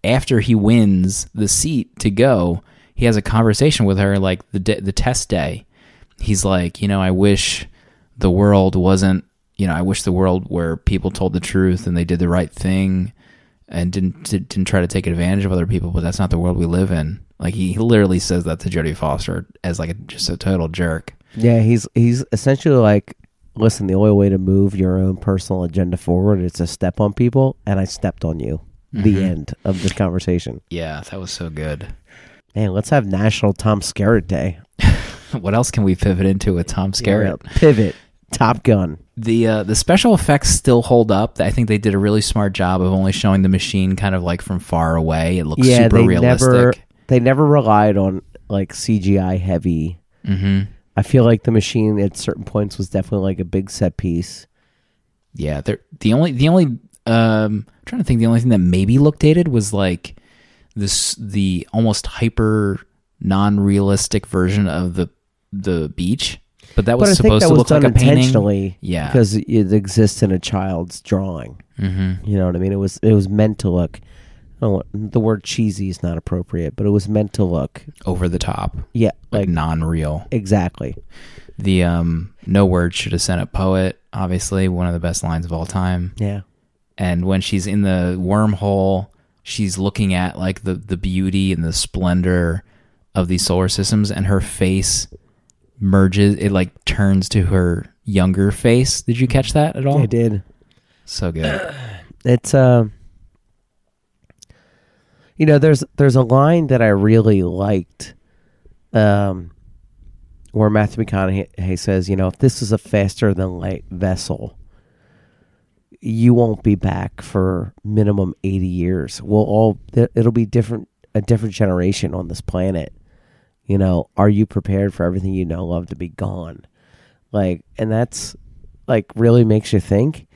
after he wins the seat to go. He has a conversation with her like the de- the test day. He's like, you know, I wish the world wasn't, you know, I wish the world where people told the truth and they did the right thing and didn't didn't try to take advantage of other people, but that's not the world we live in. Like he, literally says that to Jodie Foster as like a, just a total jerk. Yeah, he's he's essentially like, listen, the only way to move your own personal agenda forward is to step on people, and I stepped on you. The end of this conversation. Yeah, that was so good. Man, let's have National Tom Skerritt Day. What else can we pivot into with Tom Skerritt? Pivot. Top Gun. The uh, the special effects still hold up. I think they did a really smart job of only showing the machine kind of like from far away. It looks yeah, super they realistic. never they never relied on like CGI heavy. hmm I feel like the machine at certain points was definitely like a big set piece. Yeah, the only the only um, I'm trying to think the only thing that maybe looked dated was like this the almost hyper non-realistic version of the the beach, but that was but supposed that to was look like a painting. intentionally. Yeah. because it exists in a child's drawing. Mm-hmm. You know what I mean? It was it was meant to look. Oh, the word cheesy is not appropriate, but it was meant to look. Over the top, Yeah, like like non-real. exactly. The um, no word should have sent a poet. Obviously, one of the best lines of all time. Yeah, and when she's in the wormhole she's looking at like the the beauty and the splendor of these solar systems and her face merges it like turns to her younger face did you catch that at all I did. so good It's uh, you know, there's there's a line that I really liked, um, where Matthew McConaughey says, you know, if this is a faster than light vessel, you won't be back for minimum eighty years. We'll all it'll be different a different generation on this planet. You know, are you prepared for everything you know love to be gone? Like, and that's like really makes you think.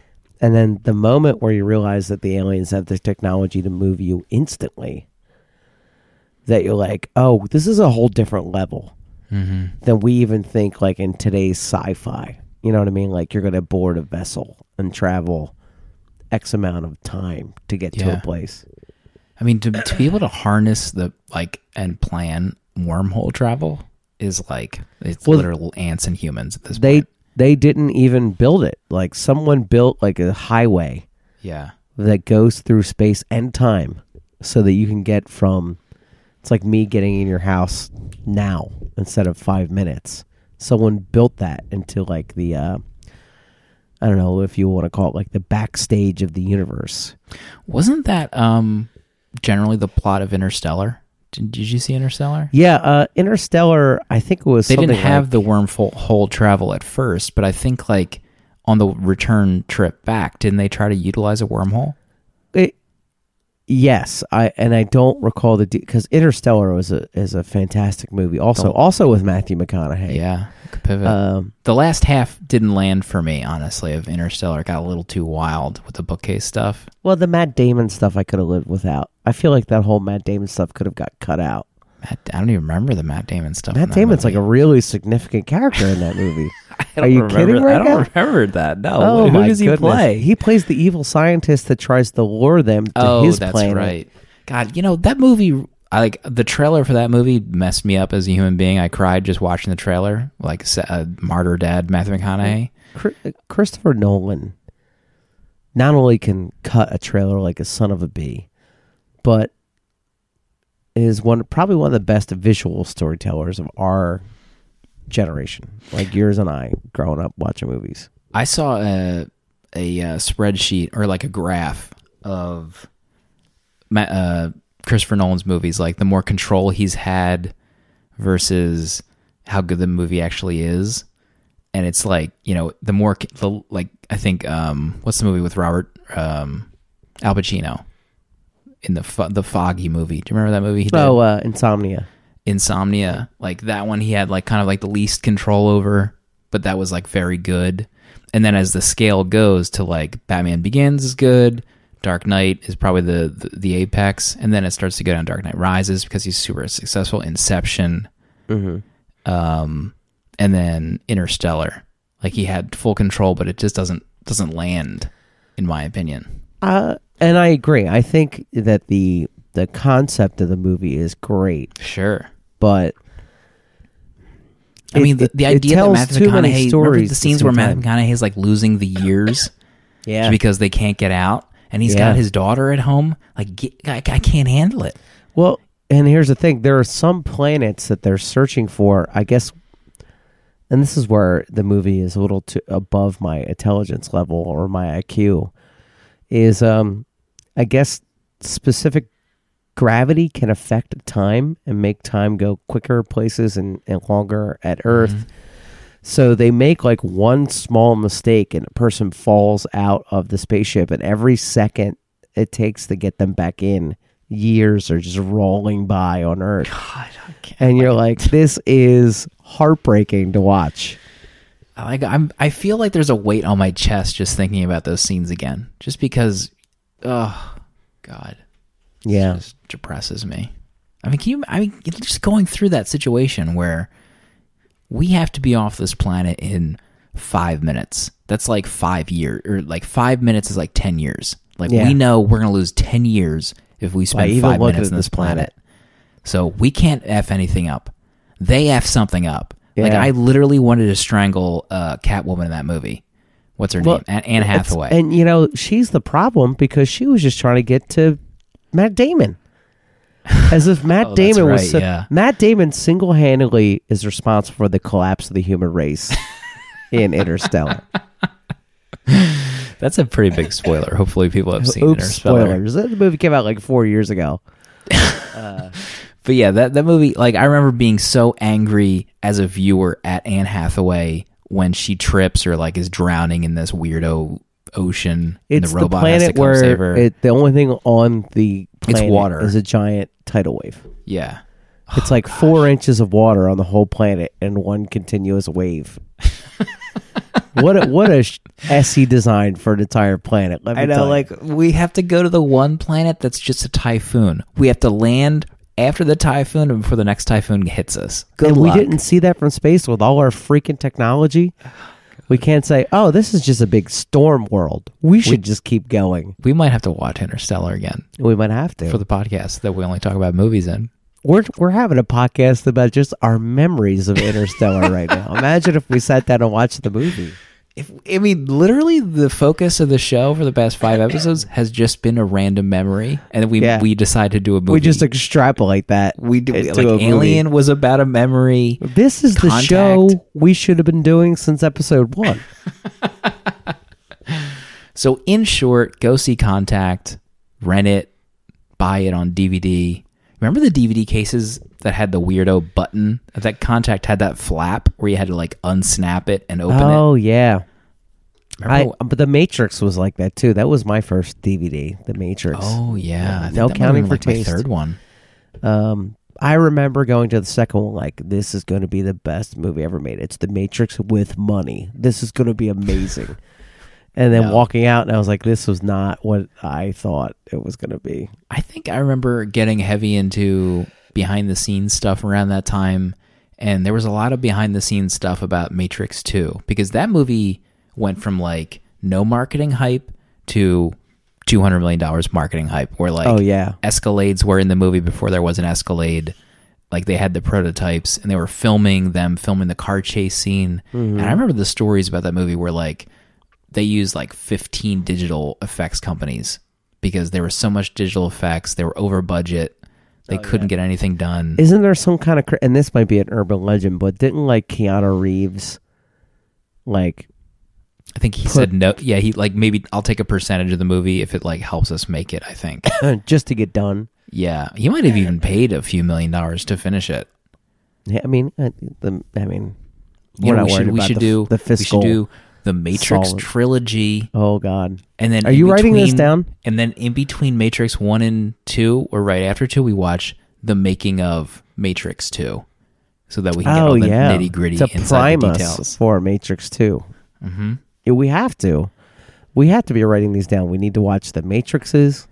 And then the moment where you realize that the aliens have the technology to move you instantly, that you're like, oh, this is a whole different level mm-hmm. than we even think like in today's sci-fi. You know what I mean? Like you're going to board a vessel and travel X amount of time to get to a place. i mean to, to be able to harness the like and plan wormhole travel is like it's Well, literal ants and humans at this They point they didn't even build it. Like someone built like a highway yeah that goes through space and time so that you can get from it's like me getting in your house now instead of 5 minutes. Someone built that into like the uh I don't know if you want to call it like the backstage of the universe. wasn't that um generally the plot of interstellar did, did you see interstellar Yeah, uh Interstellar, I think it was they didn't have like- the wormhole travel at first, but I think like on the return trip back, didn't they try to utilize a wormhole? Yes, I and I don't recall the because Interstellar was a is a fantastic movie. Also, also with Matthew McConaughey. Yeah, pivot. Um, the last half didn't land for me, honestly. Of Interstellar, it got a little too wild with the bookcase stuff. well, the Matt Damon stuff I could have lived without. I feel like that whole Matt Damon stuff could have got cut out. I don't even remember the Matt Damon stuff. Matt Damon's like a really significant character in that movie. Are you remember- kidding right I don't now? remember that. No. oh Who does he goodness. play? He plays the evil scientist that tries to lure them to oh, his that's planet. right. God, you know that movie. I like the trailer for that movie. Messed me up as a human being. I cried just watching the trailer. Like uh, martyr dad Matthew McConaughey. Christopher Nolan not only can cut a trailer like a son of a bee, but is one probably one of the best visual storytellers of our generation, like yours and I, growing up watching movies. I saw a a uh, spreadsheet or like a graph of uh, Christopher Nolan's movies, like the more control he's had versus how good the movie actually is. And it's like you know the more the like I think um what's the movie with Robert um Al Pacino in the fo- the Foggy movie? Do you remember that movie? He did? Oh, uh, Insomnia. Insomnia, like that one, he had like kind of like the least control over, but that was like very good. And then as the scale goes to like Batman Begins is good, Dark Knight is probably the, the the apex, and then it starts to go down Dark Knight Rises because he's super successful. Inception, um, and then Interstellar, like he had full control, but it just doesn't doesn't land, in my opinion. Uh, and I agree. I think that the the concept of the movie is great, Sure. but I It- mean, the, the idea that Matthew McConaughey, remember the scenes where Matthew. McConaughey is like losing the years yeah, because they can't get out, and he's Yeah. got his daughter at home. Like, get, I, I can't handle it. Well, and here's the thing: there are some planets that they're searching for. I guess, and this is where the movie is a little too above my intelligence level or my IQ. Is um, I guess specific gravity can affect time and make time go quicker places and, and longer at Earth. So they make like one small mistake and a person falls out of the spaceship, and every second it takes to get them back in, years are just rolling by on Earth. God. And you're like, this is heartbreaking to watch. I Like, I'm. I feel like there's a weight on my chest just thinking about those scenes again, just because. Oh, God. Yeah. It just depresses me. I mean, can you? I mean, just going through that situation where we have to be off this planet in five minutes. That's like five years, or like five minutes is like ten years. Like Yeah. we know we're gonna lose ten years if we spend even five minutes at on this this planet. planet. So we can't f anything up. They f something up. Like I literally wanted to strangle uh, Catwoman in that movie. What's her Well, name? Anne, Hathaway. And you know, she's the problem because she was just trying to get to Matt Damon. As if Matt Oh, Damon was right, so- yeah. Matt Damon single handedly is responsible for the collapse of the human race in Interstellar. That's a pretty big spoiler. Hopefully, people have seen Oops, Interstellar. spoilers. That movie came out like four years ago. But yeah, that that movie, like I remember being so angry as a viewer at Anne Hathaway when she trips or like is drowning in this weirdo ocean. and It's the the, robot has to planet come save her. where it, the only thing on the It's water. is a giant tidal wave. yeah, It's like oh, four inches of water on the whole planet and one continuous wave. what a, what a SE design for an entire planet. Let me I know. Like we have to go to the one planet that's just a typhoon. We have to land after the typhoon and before the next typhoon hits us. Good and luck. we didn't see that from space with all our freaking technology. We can't say, "Oh, this is just a big storm world." We should just keep going. We might have to watch Interstellar again We might have to. for the podcast that we only talk about movies in. we're we're having a podcast about just our memories of Interstellar right now. Imagine if we sat down and watched the movie. If I mean, literally, the focus of the show for the past five episodes has just been a random memory, and we Yeah. we decide to do a movie. We just extrapolate that. we do like a movie. Alien was about a memory. This is the show we should have been doing since episode one. So, in short, go see Contact, rent it, buy it on DVD. Remember the DVD cases that had the weirdo button? That Contact had that flap where you had to like unsnap it and open it. oh yeah, I Remember- but the Matrix was like that too. That was my first DVD, The Matrix. oh yeah, I think No that might have counting been, for like, my taste. third one. Um, I remember going to the second one like this is going to be the best movie ever made. It's The Matrix with money. This is going to be amazing. and then No. walking out, and I was like, this was not what I thought it was going to be. I think I remember getting heavy into behind the scenes stuff around that time, and there was a lot of behind the scenes stuff about Matrix 2 because that movie went from like no marketing hype to two hundred million dollars marketing hype, where like Oh, yeah. Escalades were in the movie before there was an Escalade. Like they had the prototypes and they were filming them, filming the car chase scene. Mm-hmm. And I remember the stories about that movie where like they used like 15 digital effects companies because there was so much digital effects. They were over budget. They couldn't get anything done. Isn't there some kind of and this might be an urban legend, but didn't like Keanu Reeves, like I think he said no. Yeah, he like maybe I'll take a percentage of the movie if it like helps us make it. I think. just to get done? yeah, he might have even paid a few million dollars to finish it. Yeah, I mean, uh, the I mean, You we're know, not we worried should we about should the, do the fiscal. We should do the Matrix solid. trilogy, oh God, and then Are you writing this down? And then in between Matrix one and two, or right after two, we watch the making of Matrix two, so that we can get oh all the yeah, nitty gritty inside prime the us details. for Matrix Two. hmm Yeah, we have to. We have to be writing these down. We need to watch the Matrixes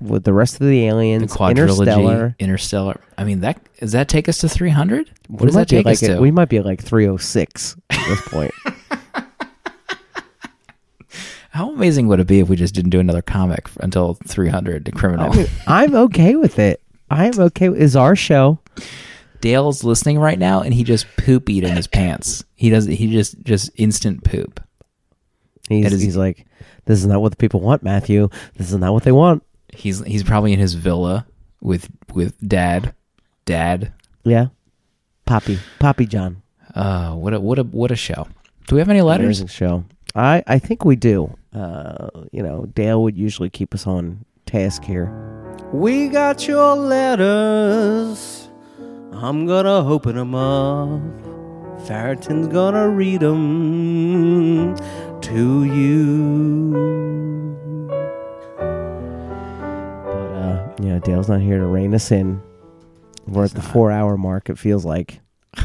with the rest of the The aliens, quadrilogy, Interstellar. Interstellar. I mean, that does that take us to three hundred? What We does that take like us at- to? We might be like 306 at this point. How amazing would it be if we just didn't do another comic until three hundred? The criminal. I mean, I'm okay with it. I am okay. with Is our show? Dale's listening right now, and he just poop eat in his pants. He does. He just just instant poop. He's, is- he's like, this is not what the people want, Matthew. This is not what they want. He's he's probably in his villa with with dad, dad. Yeah, Poppy, Poppy John. Uh, what a what a what a show. Do we have any letters? Amazing show. I I think we do. Uh, you know, Dale would usually keep us on task here. We got your letters. I'm gonna open them up. Farrington's gonna read them to you. But uh, you know, Dale's not here to rein us in. We're at the four-hour mark. It feels like.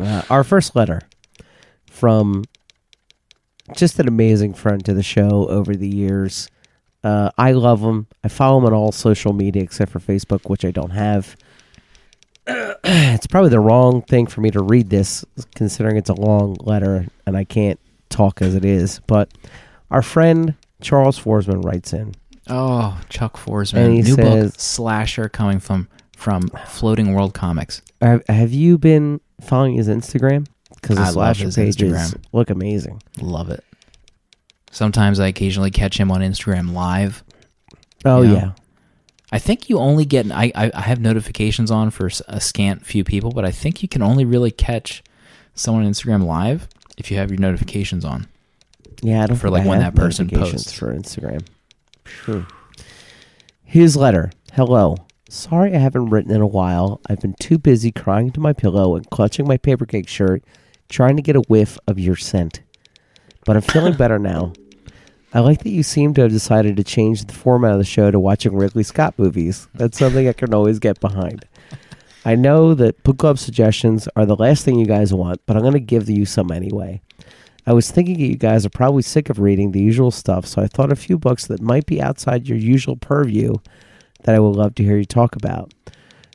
Uh, our first letter from just an amazing friend to the show over the years. Uh, I love him. I follow him on all social media except for Facebook, which I don't have. it's probably the wrong thing for me to read this, considering it's a long letter and I can't talk as it is. But our friend Charles Forsman writes in. Oh, Chuck Forsman, new says- book slasher coming from from Floating World Comics. Have, have you been following his Instagram? Because the I love his pages Instagram. look amazing. Love it. Sometimes I occasionally catch him on Instagram live. Oh Yeah. yeah, I think you only get I, I I have notifications on for s- a scant few people, but I think you can only really catch someone on Instagram live if you have your notifications on. Yeah, I don't For, think like, I when have that person notifications posts. for Instagram. Sure. His letter. Hello. Sorry I haven't written in a while. I've been too busy crying to my pillow and clutching my paper cake shirt, trying to get a whiff of your scent. But I'm feeling better now. I like that you seem to have decided to change the format of the show to watching Ridley Scott movies. That's something I can always get behind. I know that book club suggestions are the last thing you guys want, but I'm going to give you some anyway. I was thinking that you guys are probably sick of reading the usual stuff, so I thought a few books that might be outside your usual purview that I would love to hear you talk about.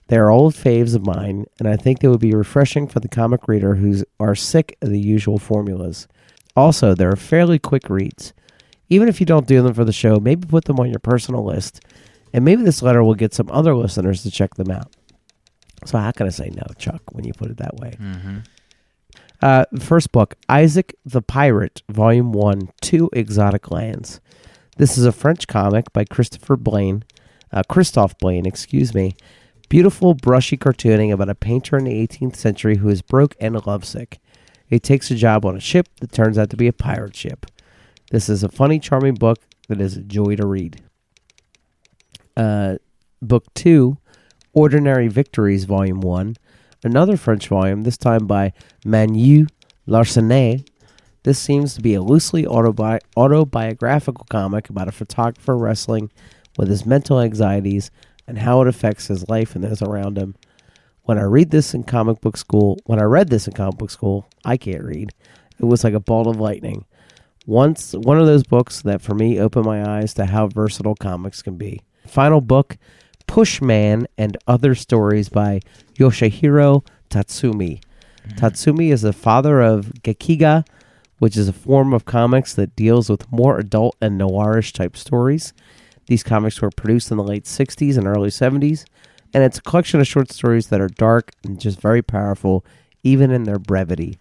They are old faves of mine, and I think they would be refreshing for the comic reader who are sick of the usual formulas. Also, they're fairly quick reads. Even if you don't do them for the show, maybe put them on your personal list, and maybe this letter will get some other listeners to check them out. So, how can I say no, Chuck, when you put it that way? Uh, first book, Isaac the Pirate, Volume 1, To Exotic Lands. This is a French comic by Christopher Blain, uh, Christophe Blain, excuse me. Beautiful, brushy cartooning about a painter in the 18th century who is broke and lovesick. He takes a job on a ship that turns out to be a pirate ship. This is a funny, charming book that is a joy to read. Uh, book 2, Ordinary Victories, Volume 1 another French volume, this time by Manu Larcenet. This seems to be a loosely autobi- autobiographical comic about a photographer wrestling with his mental anxieties and how it affects his life and those around him. When I read this in comic book school, when I read this in comic book school, I can't read. It was like a bolt of lightning. Once one of those books that for me opened my eyes to how versatile comics can be. Final book, Pushman and Other Stories by Yoshihiro Tatsumi. Mm-hmm. Tatsumi is the father of Gekiga, which is a form of comics that deals with more adult and noirish type stories. These comics were produced in the late 60s and early 70s, and it's a collection of short stories that are dark and just very powerful, even in their brevity.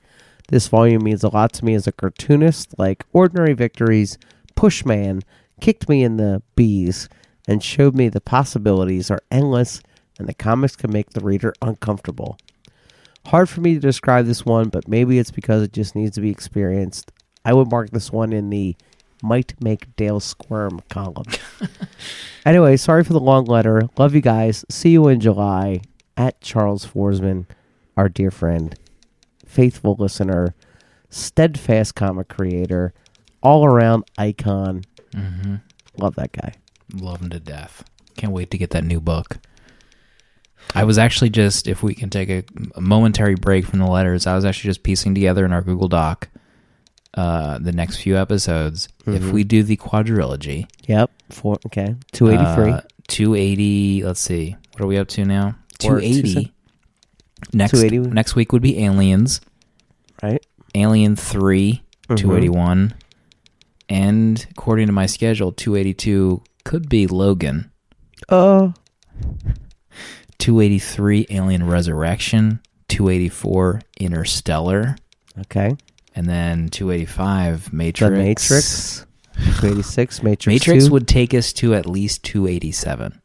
This volume means a lot to me as a cartoonist, like Ordinary Victories, Pushman kicked me in the bees and showed me the possibilities are endless and the comics can make the reader uncomfortable. Hard for me to describe this one, but maybe it's because it just needs to be experienced. I would mark this one in the might make Dale squirm column. anyway, sorry for the long letter. Love you guys. See you in July at Charles Forsman, our dear friend, faithful listener, steadfast comic creator, all around icon. Mm-hmm. Love that guy. Love him to death. Can't wait to get that new book. I was actually just, if we can take a, a momentary break from the letters, I was actually just piecing together in our Google Doc uh, the next few episodes. If we do the quadrilogy, Yep. Four. Okay. Two eighty three. uh, 280, let's see, what are we up to now? 280. Next, 280. next week would be Aliens, right. Alien 3, Mhm. 281. And according to my schedule, 282 could be Logan. Uh. 283 Alien Resurrection, 284 Interstellar, Okay. And then 285 The Matrix. Matrix. Two eighty six. Matrix. Matrix 2. would take us to at least 287.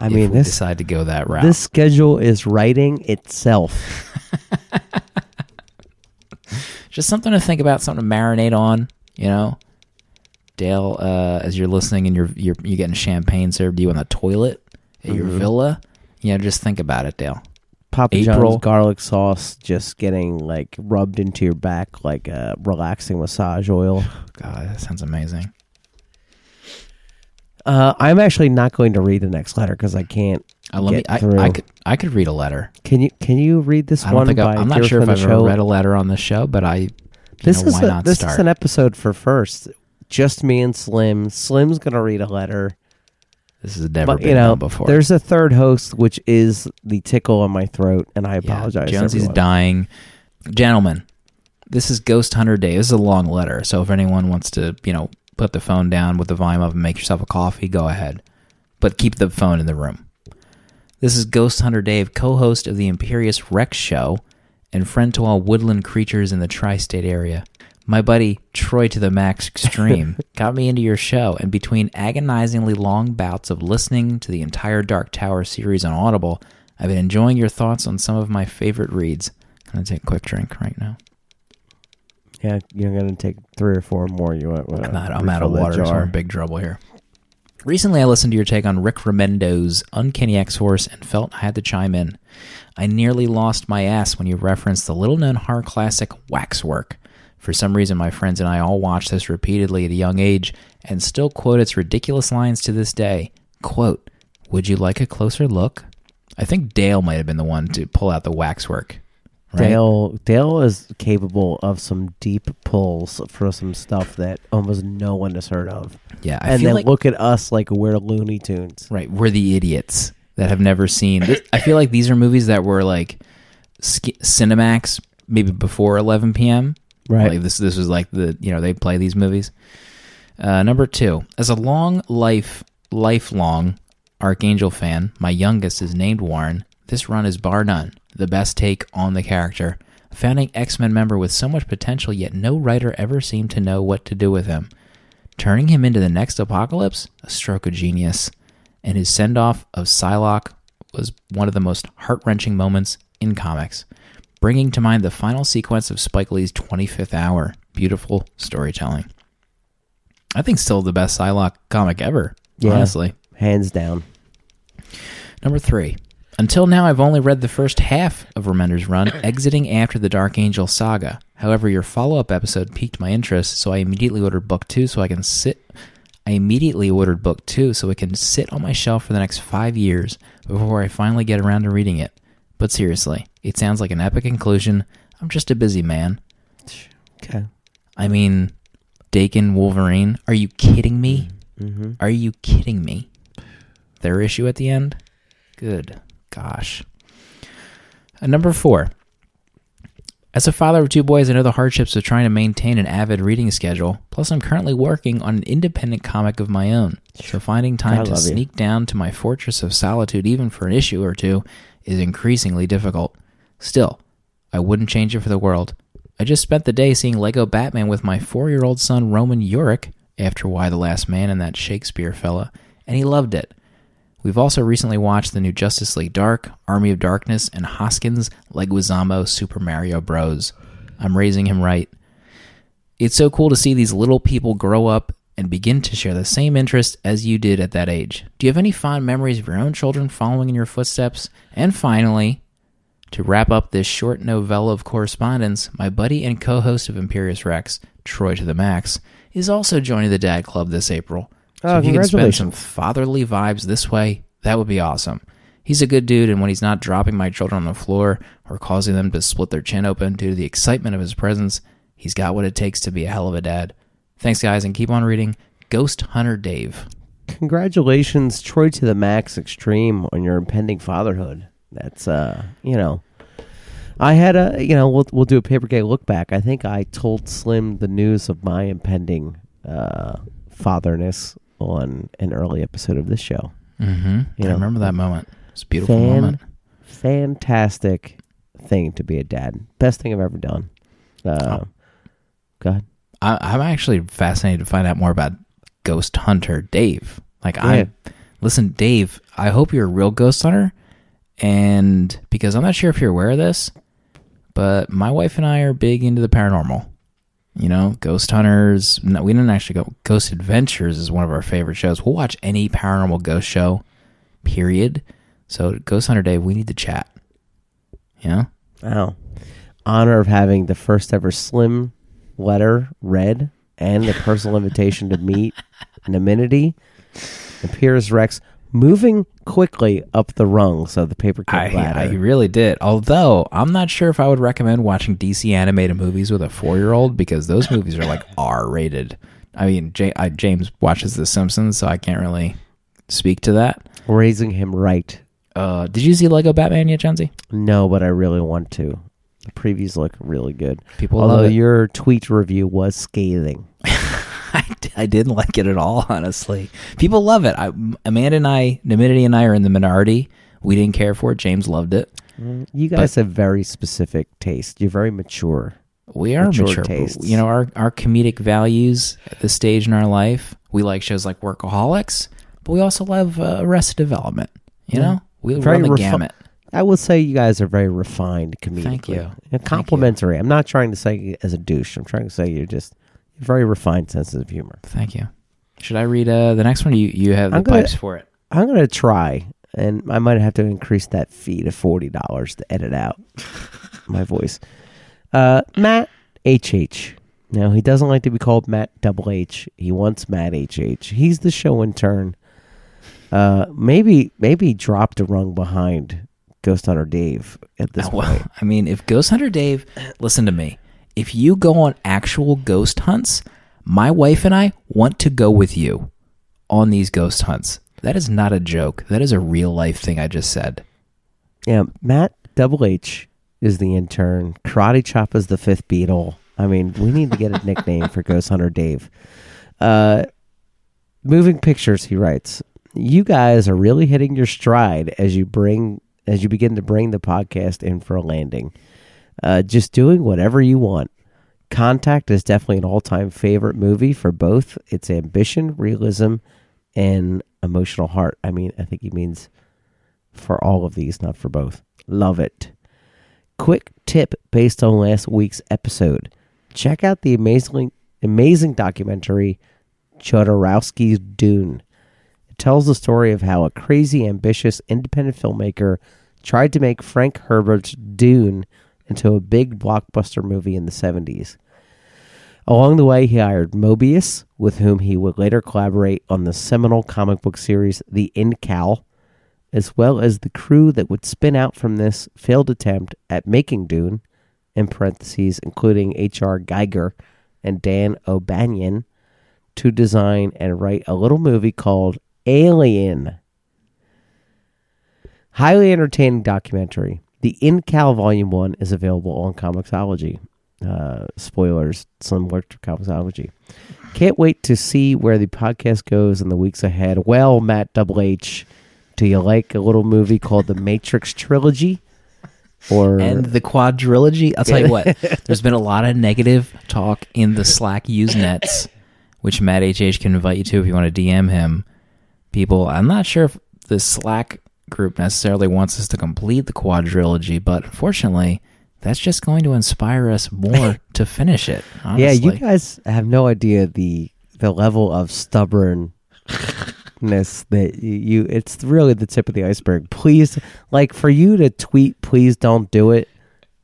I if mean we this. decide to go that route. This schedule is writing itself. Just something to think about, something to marinate on, you know. Dale, uh, as you're listening and you're you're you're getting champagne served to you on the toilet at your Mhm. villa, you know, just think about it, Dale. Papa April. John's garlic sauce just getting like rubbed into your back like a relaxing massage oil. God, that sounds amazing. Uh, I'm actually not going to read the next letter because I can't. Uh, let me. I, through. I could. I could read a letter. Can you? Can you read this I one? By I, I'm not sure if I've the ever read a letter on the show, but I. This know, is why a, not this start? is an episode for first. Just me and Slim. Slim's gonna read a letter, this has never but been you know, done before. there's a third host, which is the tickle in my throat, and I Yeah, apologize. Jonesy's everyone. dying, gentlemen. This is Ghost Hunter Day. This is a long letter, so if anyone wants to, you know, put the phone down with the volume up and make yourself a coffee, go ahead, but keep the phone in the room. This is Ghost Hunter Dave, co-host of the Imperious Rex Show, and friend to all woodland creatures in the tri-state area. My buddy Troy to the Max Extreme got me into your show, and between agonizingly long bouts of listening to the entire Dark Tower series on Audible, I've been enjoying your thoughts on some of my favorite reads. I'm gonna take a quick drink right now. Yeah, you're gonna take three or four more. You want? I'm out, I'm out of water, so I'm in big trouble here. Recently, I listened to your take on Rick Remender's Uncanny X Force and felt I had to chime in. I nearly lost my ass when you referenced the little known horror classic Waxwork. For some reason, my friends and I all watched this repeatedly at a young age and still quote its ridiculous lines to this day. Quote, Would you like a closer look? I think Dale might have been the one to pull out the waxwork. right? Dale Dale is capable of some deep pulls for some stuff that almost no one has heard of. Yeah, I and then like look at us like we're Looney Tunes. Right, we're the idiots that have never seen. This, I feel like these are movies that were like sk- Cinemax maybe before 11 p.m. Right. Like this this was like the you know they play these movies. Uh, number two, as a long life lifelong Archangel fan, my youngest is named Warren. This run is bar none the best take on the character. A founding X Men member with so much potential, yet no writer ever seemed to know what to do with him. Turning him into the next apocalypse, a stroke of genius. And his send off of Psylocke was one of the most heart wrenching moments in comics, bringing to mind the final sequence of Spike Lee's 25th hour. Beautiful storytelling. I think still the best Psylocke comic ever, Yeah. honestly. Hands down. Number three, Until now, I've only read the first half of Remender's run, exiting after the Dark Angel saga. However, your follow up episode piqued my interest, so I immediately ordered book two so I can sit. I immediately ordered book two so it can sit on my shelf for the next five years before I finally get around to reading it. But seriously, it sounds like an epic conclusion. I'm just a busy man. Okay. I mean, Dakin Wolverine. Are you kidding me? Mm-hmm. Are you kidding me? Their issue at the end? Good gosh. Uh, number four. As a father of two boys, I know the hardships of trying to maintain an avid reading schedule. Plus, I'm currently working on an independent comic of my own. So, finding time I to love you. sneak down to my fortress of solitude, even for an issue or two, is increasingly difficult. Still, I wouldn't change it for the world. I just spent the day seeing Lego Batman with my four year old son Roman Yorick after Y the Last Man and that Shakespeare fella, and he loved it. We've also recently watched the new Justice League Dark, Army of Darkness, and Hoskins Leguizamo Super Mario Bros. I'm raising him right. It's so cool to see these little people grow up and begin to share the same interest as you did at that age. Do you have any fond memories of your own children following in your footsteps? And finally, to wrap up this short novella of correspondence, my buddy and co host of Imperius Rex, Troy to the Max, is also joining the Dad Club this April. So Oh, if you can spend some fatherly vibes this way, that would be awesome. He's a good dude, and when he's not dropping my children on the floor or causing them to split their chin open due to the excitement of his presence, he's got what it takes to be a hell of a dad. Thanks, guys, and keep on reading Ghost Hunter Dave. Congratulations, Troy to the max extreme on your impending fatherhood. That's uh, you know, I had a you know we'll we'll do a paper gay look back. I think I told Slim the news of my impending uh fatherness on an early episode of this show. Mm-hmm. Yeah. I remember that moment. It's a beautiful Fan- moment. Fantastic thing to be a dad. Best thing I've ever done. Uh, Oh. go ahead. I, I'm actually fascinated to find out more about Ghost Hunter Dave. Like Yeah. I listen, Dave. I hope you're a real ghost hunter, and because I'm not sure if you're aware of this, but my wife and I are big into the paranormal. You know, Ghost Hunters. No, we didn't actually go. Ghost Adventures is one of our favorite shows. We'll watch any paranormal ghost show. Period. So Ghost Hunter Dave, we need to chat. You know, Wow. Honor of having the first ever slim letter read and the personal invitation to meet Naminity. Appears Rex moving quickly up the rungs of the paper I, ladder. I really did. Although I'm not sure if I would recommend watching DC animated movies with a four year old because those movies are like R rated. I mean, J- I, James watches The Simpsons, so I can't really speak to that. Raising him right. Uh, did you see Lego Batman yet, Jonesy? No, but I really want to. The previews look really good. People Although love it. your tweet review was scathing. I didn't like it at all, honestly. People love it. I, Amanda and I, Naminity and I are in the minority. We didn't care for it. James loved it. You guys have very specific taste. You're very mature. We are Mature mature. tastes. You know, our, our comedic values at this stage in our life, we like shows like Workaholics, but we also love uh, Arrested Development. You know, we Very run the refi- gamut. I will say you guys are very refined comedically. Thank you. And complimentary. I'm not trying to say as a douche. I'm trying to say you're just very refined sense of humor. Thank you. Should I read uh, the next one? You you have the gonna- pipes for it. I'm going to try, and I might have to increase that fee to $40 to edit out my voice. Uh, Matt HH. Now, he doesn't like to be called Matt Double H. He wants Matt HH. He's the show intern. Uh, maybe maybe dropped a rung behind Ghost Hunter Dave at this Uh, well, point. I mean, if Ghost Hunter Dave, listen to me. If you go on actual ghost hunts, my wife and I want to go with you on these ghost hunts. That is not a joke. That is a real life thing I just said. Yeah, Matt Double H is the intern. Karate Chop is the fifth Beatle. I mean, we need to get a nickname for Ghost Hunter Dave. Uh, moving pictures, he writes. You guys are really hitting your stride as you bring as you begin to bring the podcast in for a landing. Uh, just doing whatever you want. Contact is definitely an all-time favorite movie for both its ambition, realism, and emotional heart. I mean, I think he means for all of these, not for both. Love it. Quick tip based on last week's episode. Check out the amazing amazing documentary Jodorowsky's Dune. It tells the story of how a crazy ambitious independent filmmaker tried to make Frank Herbert's Dune into a big blockbuster movie in the 70s. Along the way, he hired Moebius, with whom he would later collaborate on the seminal comic book series The Incal, as well as the crew that would spin out from this failed attempt at making Dune, in parentheses, including H.R. Giger and Dan O'Bannon, to design and write a little movie called Alien. Highly entertaining documentary. The Incal Volume 1 is available on Comixology. Uh, spoilers, similar to Comixology. Can't wait to see where the podcast goes in the weeks ahead. Well, Matt Double H, do you like a little movie called The Matrix Trilogy? Or And the quadrilogy, I'll tell you what, there's been a lot of negative talk in the Slack Usenets, which Matt HH can invite you to if you want to DM him. People, I'm not sure if the Slack group necessarily wants us to complete the quadrilogy, but unfortunately, that's just going to inspire us more to finish it. Honestly. Yeah, you guys have no idea the the level of stubbornness that you, it's really the tip of the iceberg. Please like for you to tweet please don't do it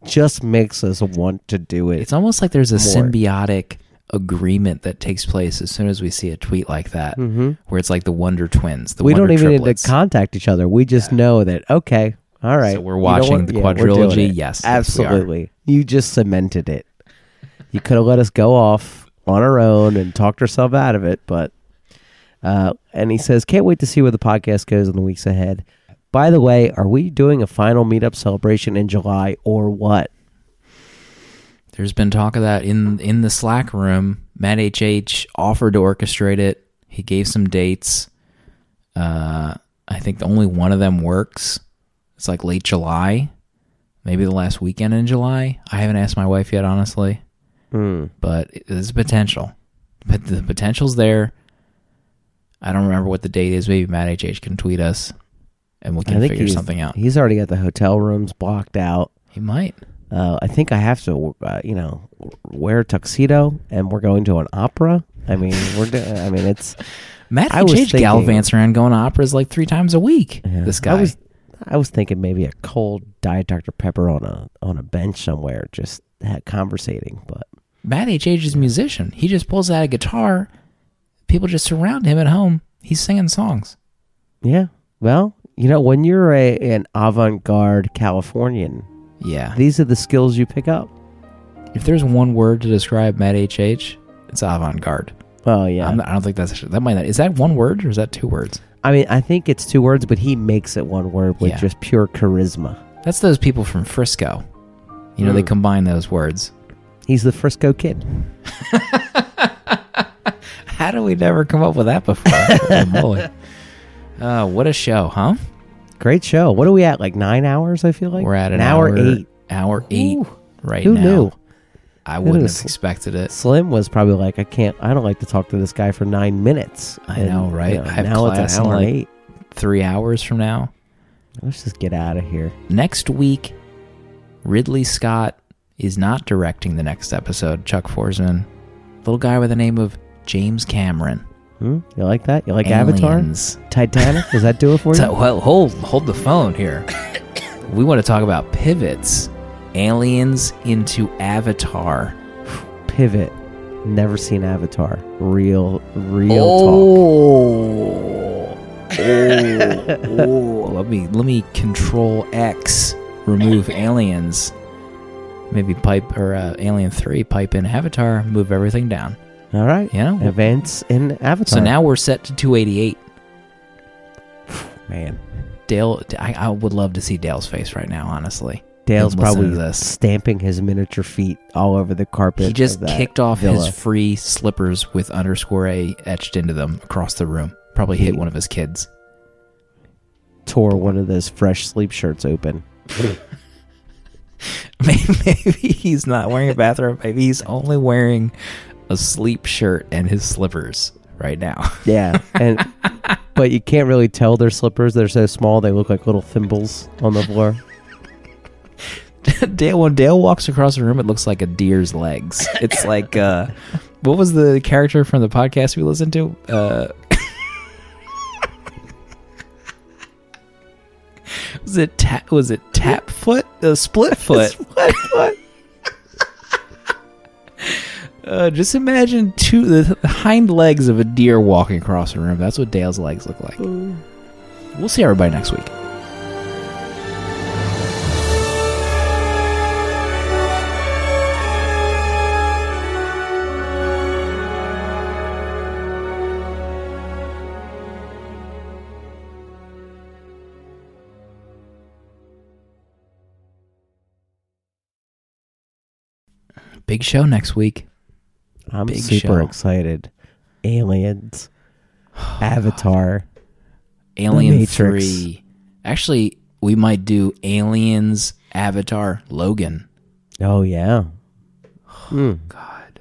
just makes us want to do it. It's almost like there's a More. symbiotic agreement that takes place as soon as we see a tweet like that, where it's like the Wonder Twins. The Mm-hmm. we Wonder don't even triplets. need to contact each other. We just know that okay, all right. So we're watching the Yeah, quadrilogy? Yes, yes, absolutely. You just cemented it. You could have let us go off on our own and talked ourselves out of it, but uh, and he says, can't wait to see where the podcast goes in the weeks ahead. By the way, are we doing a final meetup celebration in July or what? There's been talk of that in in the Slack room. Matt HH offered to orchestrate it. He gave some dates. Uh, I think the only one of them works. It's like late July, maybe the last weekend in July. I haven't asked my wife yet, honestly, Hmm. but there's potential. But the potential's there. I don't remember what the date is. Maybe Matt HH can tweet us, and we can figure something out. He's already got the hotel rooms blocked out. He might. Uh, I think I have to, uh, you know, wear a tuxedo, and we're going to an opera. I mean, we're. Do- I mean, it's. Matt I was thinking- gallivants around going to operas like three times a week. Yeah. This guy. I was, I was thinking maybe a cold Diet Dr Pepper on a on a bench somewhere, just had conversating. But Matt HH is a musician. He just pulls out a guitar. People just surround him at home. He's singing songs. yeah, well, you know, when you're a an avant garde Californian, Yeah. these are the skills you pick up. If there's one word to describe Matt HH, it's avant-garde. Oh yeah, I'm not- I don't think that's that might not. Is that one word or is that two words? I mean, I think it's two words, but he makes it one word with Yeah. just pure charisma. That's those people from Frisco. You know, they Mm. combine those words. He's the Frisco kid. How do we never come up with that before? Moly. Uh, what a show, huh? Great show. What are we at? Like nine hours? I feel like We're at an hour, hour eight. Hour eight Ooh, right Who now. knew? I wouldn't have expected it. Slim was probably like, I can't. I don't like to talk to this guy for nine minutes. I know, right? I have now class it's an hour like- eight. Three hours from now. Let's just get out of here. next week, Ridley Scott is not directing the next episode. Chuck Forsman, little guy with the name of James Cameron. Hmm? You like that? You like Avatar? Titanic? Does that do it for you? Well, hold hold the phone here. we want to talk about pivots. Aliens into Avatar. Pivot. Never seen Avatar. Real, real talk. oh. oh, oh. Let me let me control X. Remove aliens. Maybe pipe or uh, Alien Three. Pipe in Avatar. Move everything down. All right. Yeah. Events in Avatar. So now we're set to 288. man, Dale, I, I would love to see Dale's face right now. Honestly, Dale's probably stamping his miniature feet all over the carpet. he just of kicked off villa. his free slippers with underscore a etched into them across the room. Probably hit one of his kids. tore one of those fresh sleep shirts open. Maybe, maybe he's not wearing a bathrobe. Maybe he's only wearing a sleep shirt and his slippers right now. Yeah, and but you can't really tell they're slippers. They're so small they look like little thimbles on the floor. Dale, when Dale walks across the room, it looks like a deer's legs. It's like, uh, what was the character from the podcast we listened to? Uh, Was it ta- was it tap foot? Uh, split foot. Split foot. Uh, just imagine two the hind legs of a deer walking across the room. That's what Dale's legs look like. We'll see everybody next week. Big show next week. I'm Big super show. excited. Aliens, Avatar. Alien Matrix. 3. Actually, we might do Aliens, Avatar, Logan. Oh yeah. Hmm. God.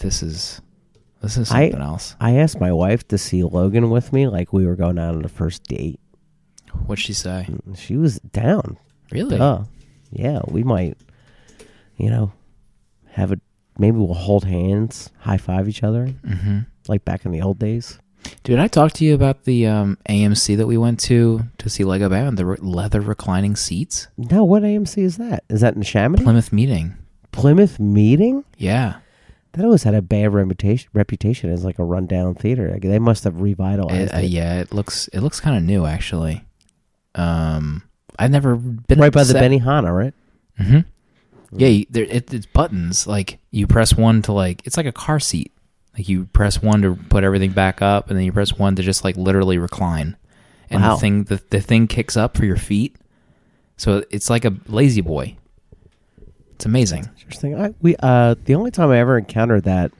This is this is I- something else. I asked my wife to see Logan with me, like we were going out on the first date. What'd she say? She was down. Really? Yeah. We might, you know, have a maybe we'll hold hands, high five each other, hmm like back in the old days. Did I talk to you about the um, AMC that we went to to see Lego Batman? The re- leather reclining seats? No, what AMC is that? Is that in Chamonix? Plymouth Meeting. Plymouth Meeting? Yeah. That always had a bad reputation. Reputation as like a rundown theater. Like, they must have revitalized Uh, uh, it. yeah, it looks it looks kind of new actually. Um, I've never been Right by the set- Benihana, right? hmm Yeah, you, there, it, it's buttons. Like you press one to like it's like a car seat. Like you press one to put everything back up, and then you press one to just like literally recline, and Wow. the thing the, the thing kicks up for your feet. So it's like a La-Z-Boy. It's amazing. Interesting. I we uh the only time I ever encountered that,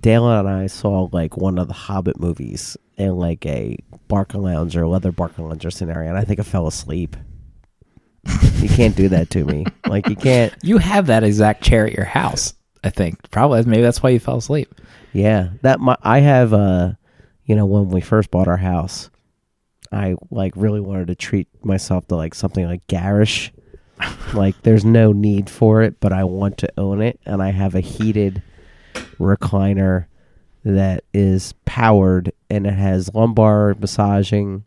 Dale and I saw like one of the Hobbit movies in like a Barca Lounge or leather Barcalounger scenario, and I think I fell asleep. You can't do that to me. Like you can't. You have that exact chair at your house. I think probably maybe that's why you fell asleep. Yeah, that my I have uh, you know, when we first bought our house, I like really wanted to treat myself to like something like garish. like there's no need for it, but I want to own it, and I have a heated recliner that is powered and it has lumbar massaging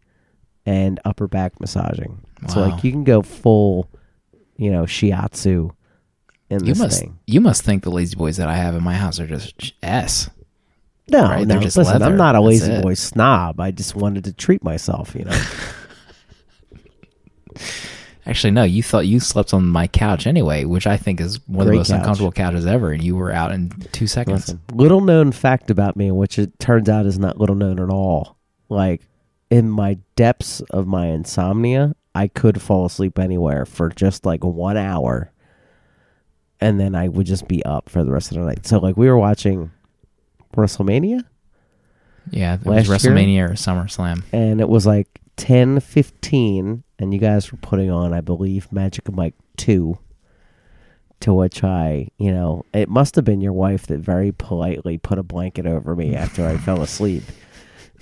and upper back massaging. So like you can go full, you know, shiatsu in You this must thing. you must think the La-Z-Boys that I have in my house are just s. No, right? no. They're just listen, leather. I'm not a That's lazy it. boy snob. I just wanted to treat myself, you know. Actually, no. You thought you slept on my couch anyway, which I think is one of the most couch. uncomfortable couches ever, and you were out in two seconds. Listen, little known fact about me, which it turns out is not little known at all. Like in my depths of my insomnia, I could fall asleep anywhere for just like one hour, and then I would just be up for the rest of the night. So like we were watching WrestleMania, Yeah, it was Last year? WrestleMania or SummerSlam. and it was like ten fifteen, and you guys were putting on, I believe, Magic Mike two. To which I, you know, it must have been your wife that very politely put a blanket over me after I fell asleep,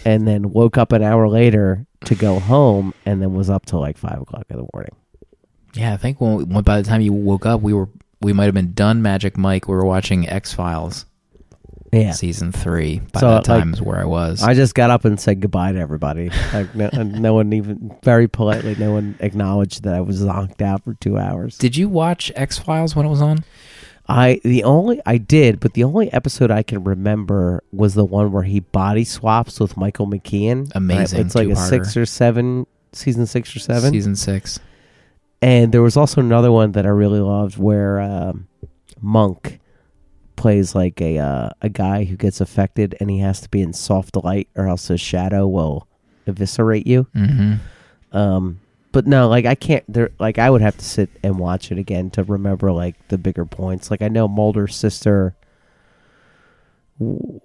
and then woke up an hour later to go home, and then was up till like five o'clock in the morning. Yeah, I think when, when by the time you woke up, we were we might have been done Magic Mike. We were watching X Files Yeah, season three. By So, that like, time is where I was. I just got up and said goodbye to everybody. Like no, no one even very politely, no one acknowledged that I was zonked out for two hours. Did you watch X Files when it was on? I the only I did, but the only episode I can remember was the one where he body swaps with Michael McKean. Amazing, It's like a two-parter. six or seven season six or seven. Season six. And there was also another one that I really loved where um, Monk plays like a uh, a guy who gets affected and he has to be in soft light or else his shadow will eviscerate you. Mm-hmm. Um, but no, like I can't. There, like I would have to sit and watch it again to remember like the bigger points. Like I know Mulder's sister w-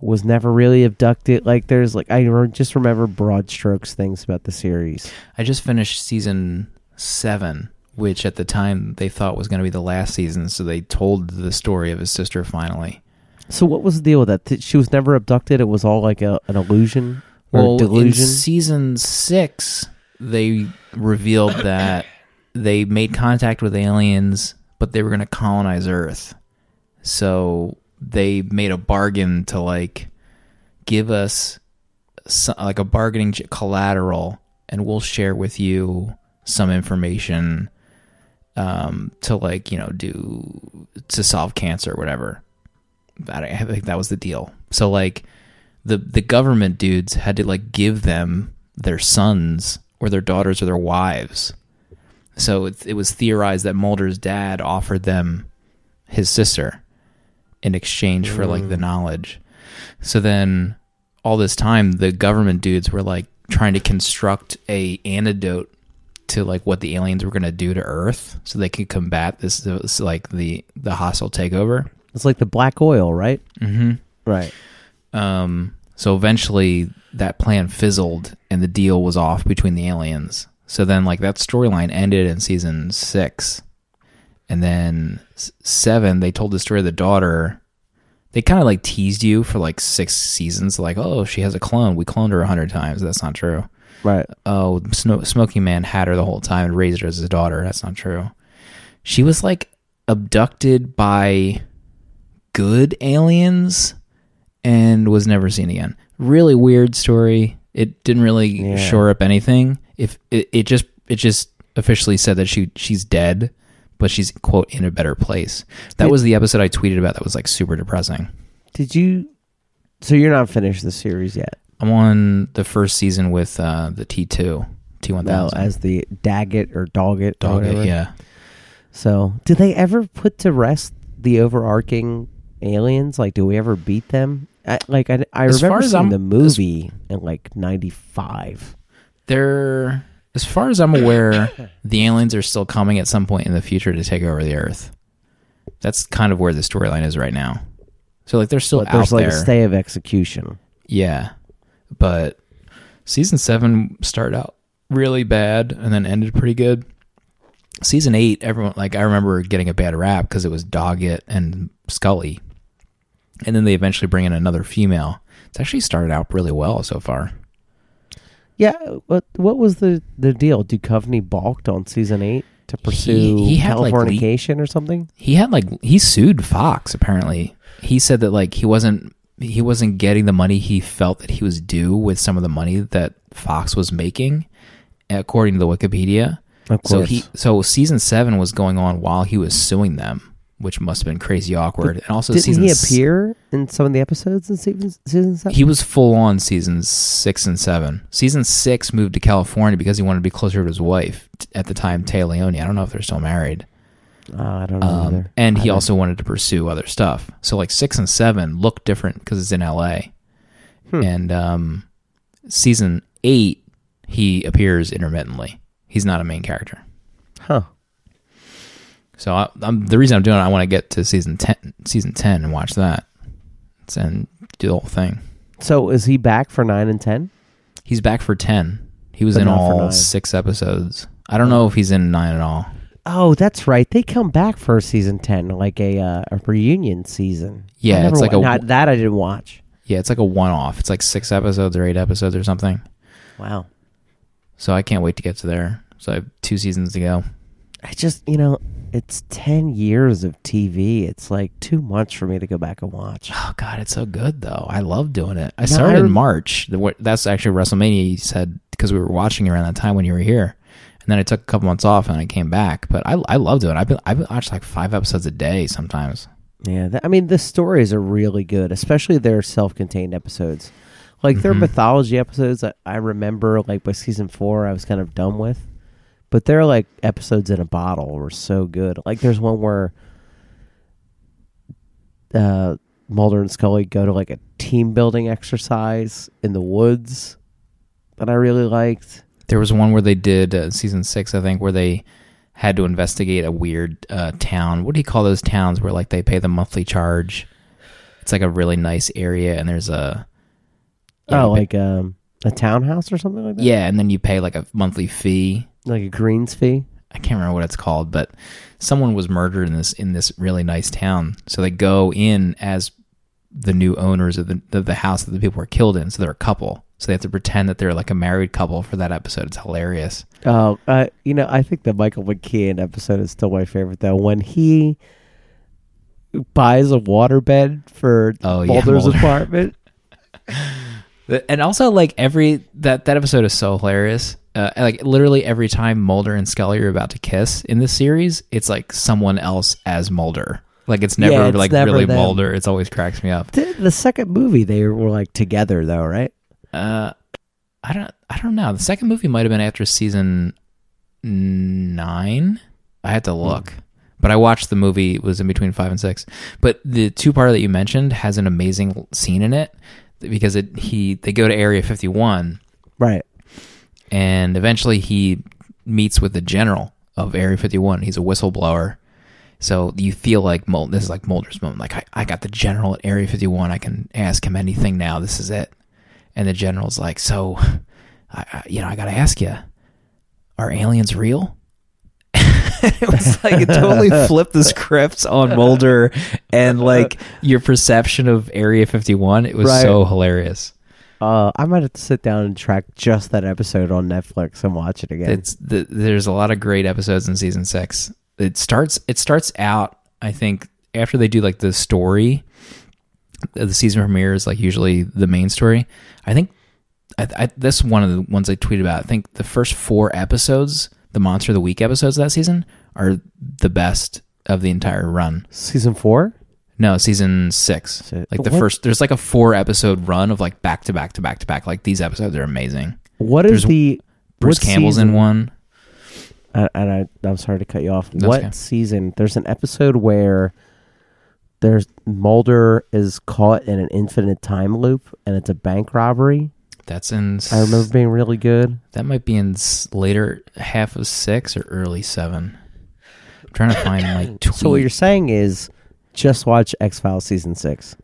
was never really abducted. Like there's like I re- just remember broad strokes things about the series. I just finished season seven, which at the time they thought was going to be the last season, so they told the story of his sister finally. So what was the deal with that? Th- She was never abducted. It was all like a, an illusion or Well, in season six, they revealed that they made contact with aliens, but they were going to colonize Earth. So they made a bargain to like give us so, like a bargaining collateral and we'll share with you some information um, to like you know do to solve cancer or whatever. That I think that was the deal. So like the the government dudes had to like give them their sons or their daughters or their wives. So it, it was theorized that Mulder's dad offered them his sister in exchange for like the knowledge. So then all this time the government dudes were like trying to construct a antidote to like what the aliens were going to do to earth so they could combat this, this like the the hostile takeover. It's like the black oil, right? Mm-hmm. Right. Um so eventually that plan fizzled and the deal was off between the aliens. So then like that storyline ended in season 6. And then 7 they told the story of the daughter. They kind of like teased you for like six seasons like oh she has a clone. We cloned her a hundred times. That's not true. Right. oh Sno- smoking man had her the whole time and raised her as his daughter. That's not true. She was like abducted by good aliens and was never seen again really weird story it didn't really Yeah. shore up anything if it, it just it just officially said that she she's dead but she's quote in a better place that Did- was the episode i tweeted about that was like super depressing Did you? So you're not finished the series yet? i'm on the first season with uh the t2 t1000 Well, as the Daggett or Doggett, or yeah So, do they ever put to rest the overarching aliens? Like, do we ever beat them? I, like, I, I As remember seeing I'm- the movie in like '95. they're as far as i'm aware the aliens are still coming at some point in the future to take over the earth. That's kind of where the storyline is right now. So like they're still But out there's like there. a stay of execution. yeah. But season seven started out really bad and then ended pretty good. Season eight everyone like i remember getting a bad rap because it was doggett and scully and then they eventually bring in another female it's actually started out really well so far Yeah. What What was the the deal? Duchovny balked on season eight to pursue he had, like, or something. he had like he sued Fox apparently. He said that like he wasn't he wasn't getting the money he felt that he was due with some of the money that Fox was making according to the Wikipedia. Of So he so season 7 was going on while he was suing them, which must have been crazy awkward. and also Didn't he appear in some of the episodes in season season seven? He was full on seasons 6 and 7. Season 6 moved to California because he wanted to be closer to his wife at the time Téa Leoni. I don't know if they're still married. Oh, I don't know. Um, either. and he also wanted to pursue other stuff. So like six and seven look different because it's in L.A. Hmm. And um, season eight, he appears intermittently. He's not a main character. huh? So I, I'm, the reason I'm doing it, I want to get to season ten, season ten, and watch that, and do the whole thing. So is he back for nine and ten? He's back for ten. He was But in all six episodes. I don't know if he's in nine at all. Oh, that's right. They come back for season ten, like a uh, a reunion season. Yeah, it's like wa- a- not, that I didn't watch. Yeah, it's like a one-off. It's like six episodes or eight episodes or something. Wow. So I can't wait to get to there. So I have two seasons to go. I just you know it's ten years of TV. It's like too much for me to go back and watch. Oh God, it's so good though. I love doing it. I No, started I in March. That's actually WrestleMania. You said because we were watching around that time when you were here, and then I took a couple months off and I came back. But I I love doing. it. I've been I've been watching like five episodes a day sometimes. Yeah, th- I mean the stories are really good, especially their self-contained episodes. Like their Mhm. mythology episodes, I, I remember like by season four, I was kind of done with. But they're like episodes in a bottle were so good. Like there's one where uh, Mulder and Scully go to like a team building exercise in the woods that I really liked. There was one where they did uh, season six, I think, where they had to investigate a weird uh, town. What do you call those towns where like they pay the monthly charge? It's like a really nice area, and there's a oh, pay- like um, a townhouse or something like that. yeah, and then you pay like a monthly fee. Like a greens fee. I can't remember what it's called, but someone was murdered in this in this really nice town. So they go in as the new owners of the of the house that the people were killed in. So they're a couple. So they have to pretend that they're like a married couple for that episode. It's hilarious. Oh, uh, you know, I think the Michael McKean episode is still my favorite though. When he buys a waterbed for Oh, yeah, Mulder's Mulder. apartment. And also, like every that that episode is so hilarious uh, like literally every time Mulder and Scully are about to kiss in this series, it's like someone else as Mulder. Like it's never Yeah, it's like never really them. Mulder. It's always cracks me up. The, the second movie, they were like together though, right? Uh, I don't. I don't know. The second movie might have been after season nine. I had to look, but I watched the movie. It was in between five and six. But the two part that you mentioned has an amazing scene in it because it he they go to Area Fifty One Right. And eventually he meets with the general of Area 51. He's a whistleblower. So you feel like Mulder, this is like Mulder's moment. Like, I, I got the general at Area 51. I can ask him anything now. This is it. And the general's like, so, I, I, you know, I got to ask you, are aliens real? it was like it totally flipped the scripts on Mulder and like your perception of Area 51. It was Right. so hilarious. Uh, I might have to sit down and track just that episode on Netflix and watch it again. It's the, there's a lot of great episodes in season six. It starts it starts out. I think after they do like the story, the season premiere is like usually the main story. I think I, I, that's one of the ones I tweeted about. I think the first four episodes, the Monster of the Week episodes of that season, are the best of the entire run. Season four. No, season six. So- like the what- first, there's like a four episode run of like back to back to back to back. Like these episodes are amazing. What is There's the Bruce Campbell's season- in one. Uh, and I, I'm sorry to cut you off. That's what okay. season? There's an episode where there's Mulder is caught in an infinite time loop, and it's a bank robbery. That's in. I remember being really good. That might be in later half of six or early seven. I'm trying to find like. tweet. So what you're saying is just watch X Files season six.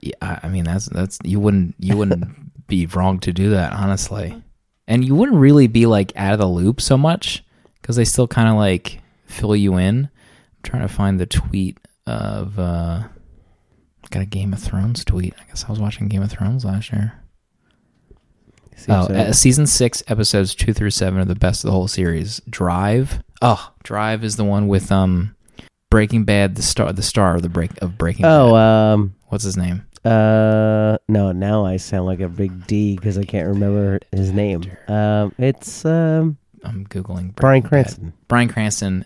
Yeah, I mean that's that's you wouldn't you wouldn't be wrong to do that honestly, and you wouldn't really be like out of the loop so much because they still kind of like fill you in. I'm trying to find the tweet of uh got a Game of Thrones tweet. I guess I was watching Game of Thrones last year. Oh, So- uh, season six episodes two through seven are the best of the whole series. Drive, oh, Drive is the one with um, Breaking Bad, the star, the star of the break of Breaking Bad oh, Bad. um, What's his name? uh, no. Now I sound like a big D because I can't remember his name. Um, it's um I'm googling Bryan Breaking Bad. Cranston. Bryan Cranston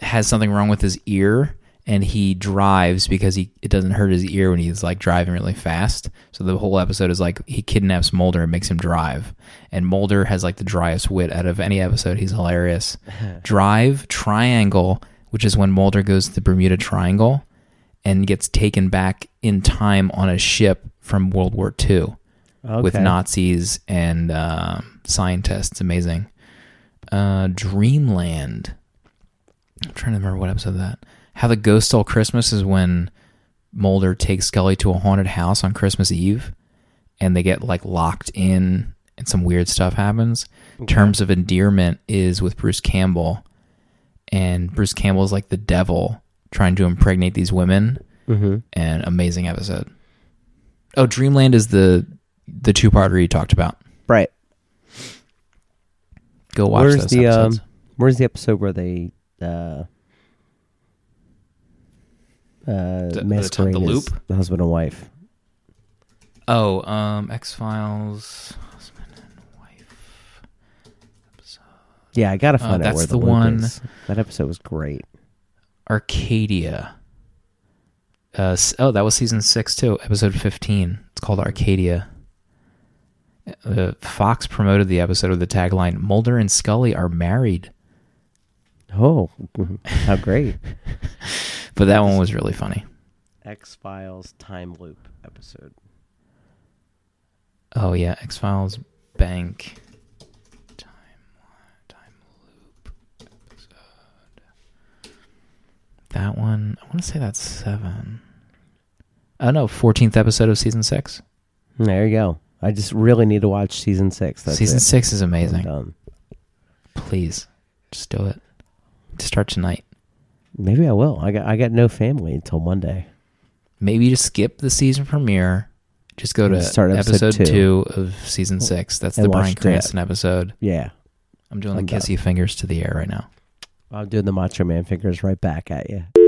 has something wrong with his ear, and he drives because he it doesn't hurt his ear when he's like driving really fast. So the whole episode is like he kidnaps Mulder and makes him drive, and Mulder has like the driest wit out of any episode. He's hilarious. drive triangle, which is when Mulder goes to the Bermuda Triangle and gets taken back in time on a ship from World War II with Nazis and um scientists. Amazing. Uh, Dreamland. I'm trying to remember what episode of that. How the Ghost Stole Christmas is when Mulder takes Scully to a haunted house on Christmas Eve, and they get like locked in, and some weird stuff happens. Terms of Endearment is with Bruce Campbell, and Bruce Campbell is like the devil trying to impregnate these women. Mm-hmm. And amazing episode. Oh, Dreamland is the the two parter you talked about. Right. Go watch Where's those the episodes. um? Where's the episode where they uh? Uh, the masquerade as loop? the husband and wife. Oh, um, X Files. Husband and wife. Yeah, I gotta find out Uh, that's where the the, loop one- is. That episode was great. Arcadia. Uh, oh, that was season six too, episode fifteen. It's called Arcadia. Uh, Fox promoted the episode with the tagline "Mulder and Scully are married," Oh, how great! but that one was really funny. X Files time loop episode. Oh yeah, X Files Bank time time loop episode. That one, I want to say that's seven. Oh no, fourteenth episode of season six. There you go. I just really need to watch season six. That's season it. six is amazing. Please, just do it. Just start tonight. Maybe I will. I got I got no family until Monday. Maybe just skip the season premiere. Just go to start episode, episode two. two. of season six. That's And the Bryan. Cranston episode. Yeah, I'm doing I'm the done. kissy fingers to the air right now. I'm doing the Macho Man fingers right back at you.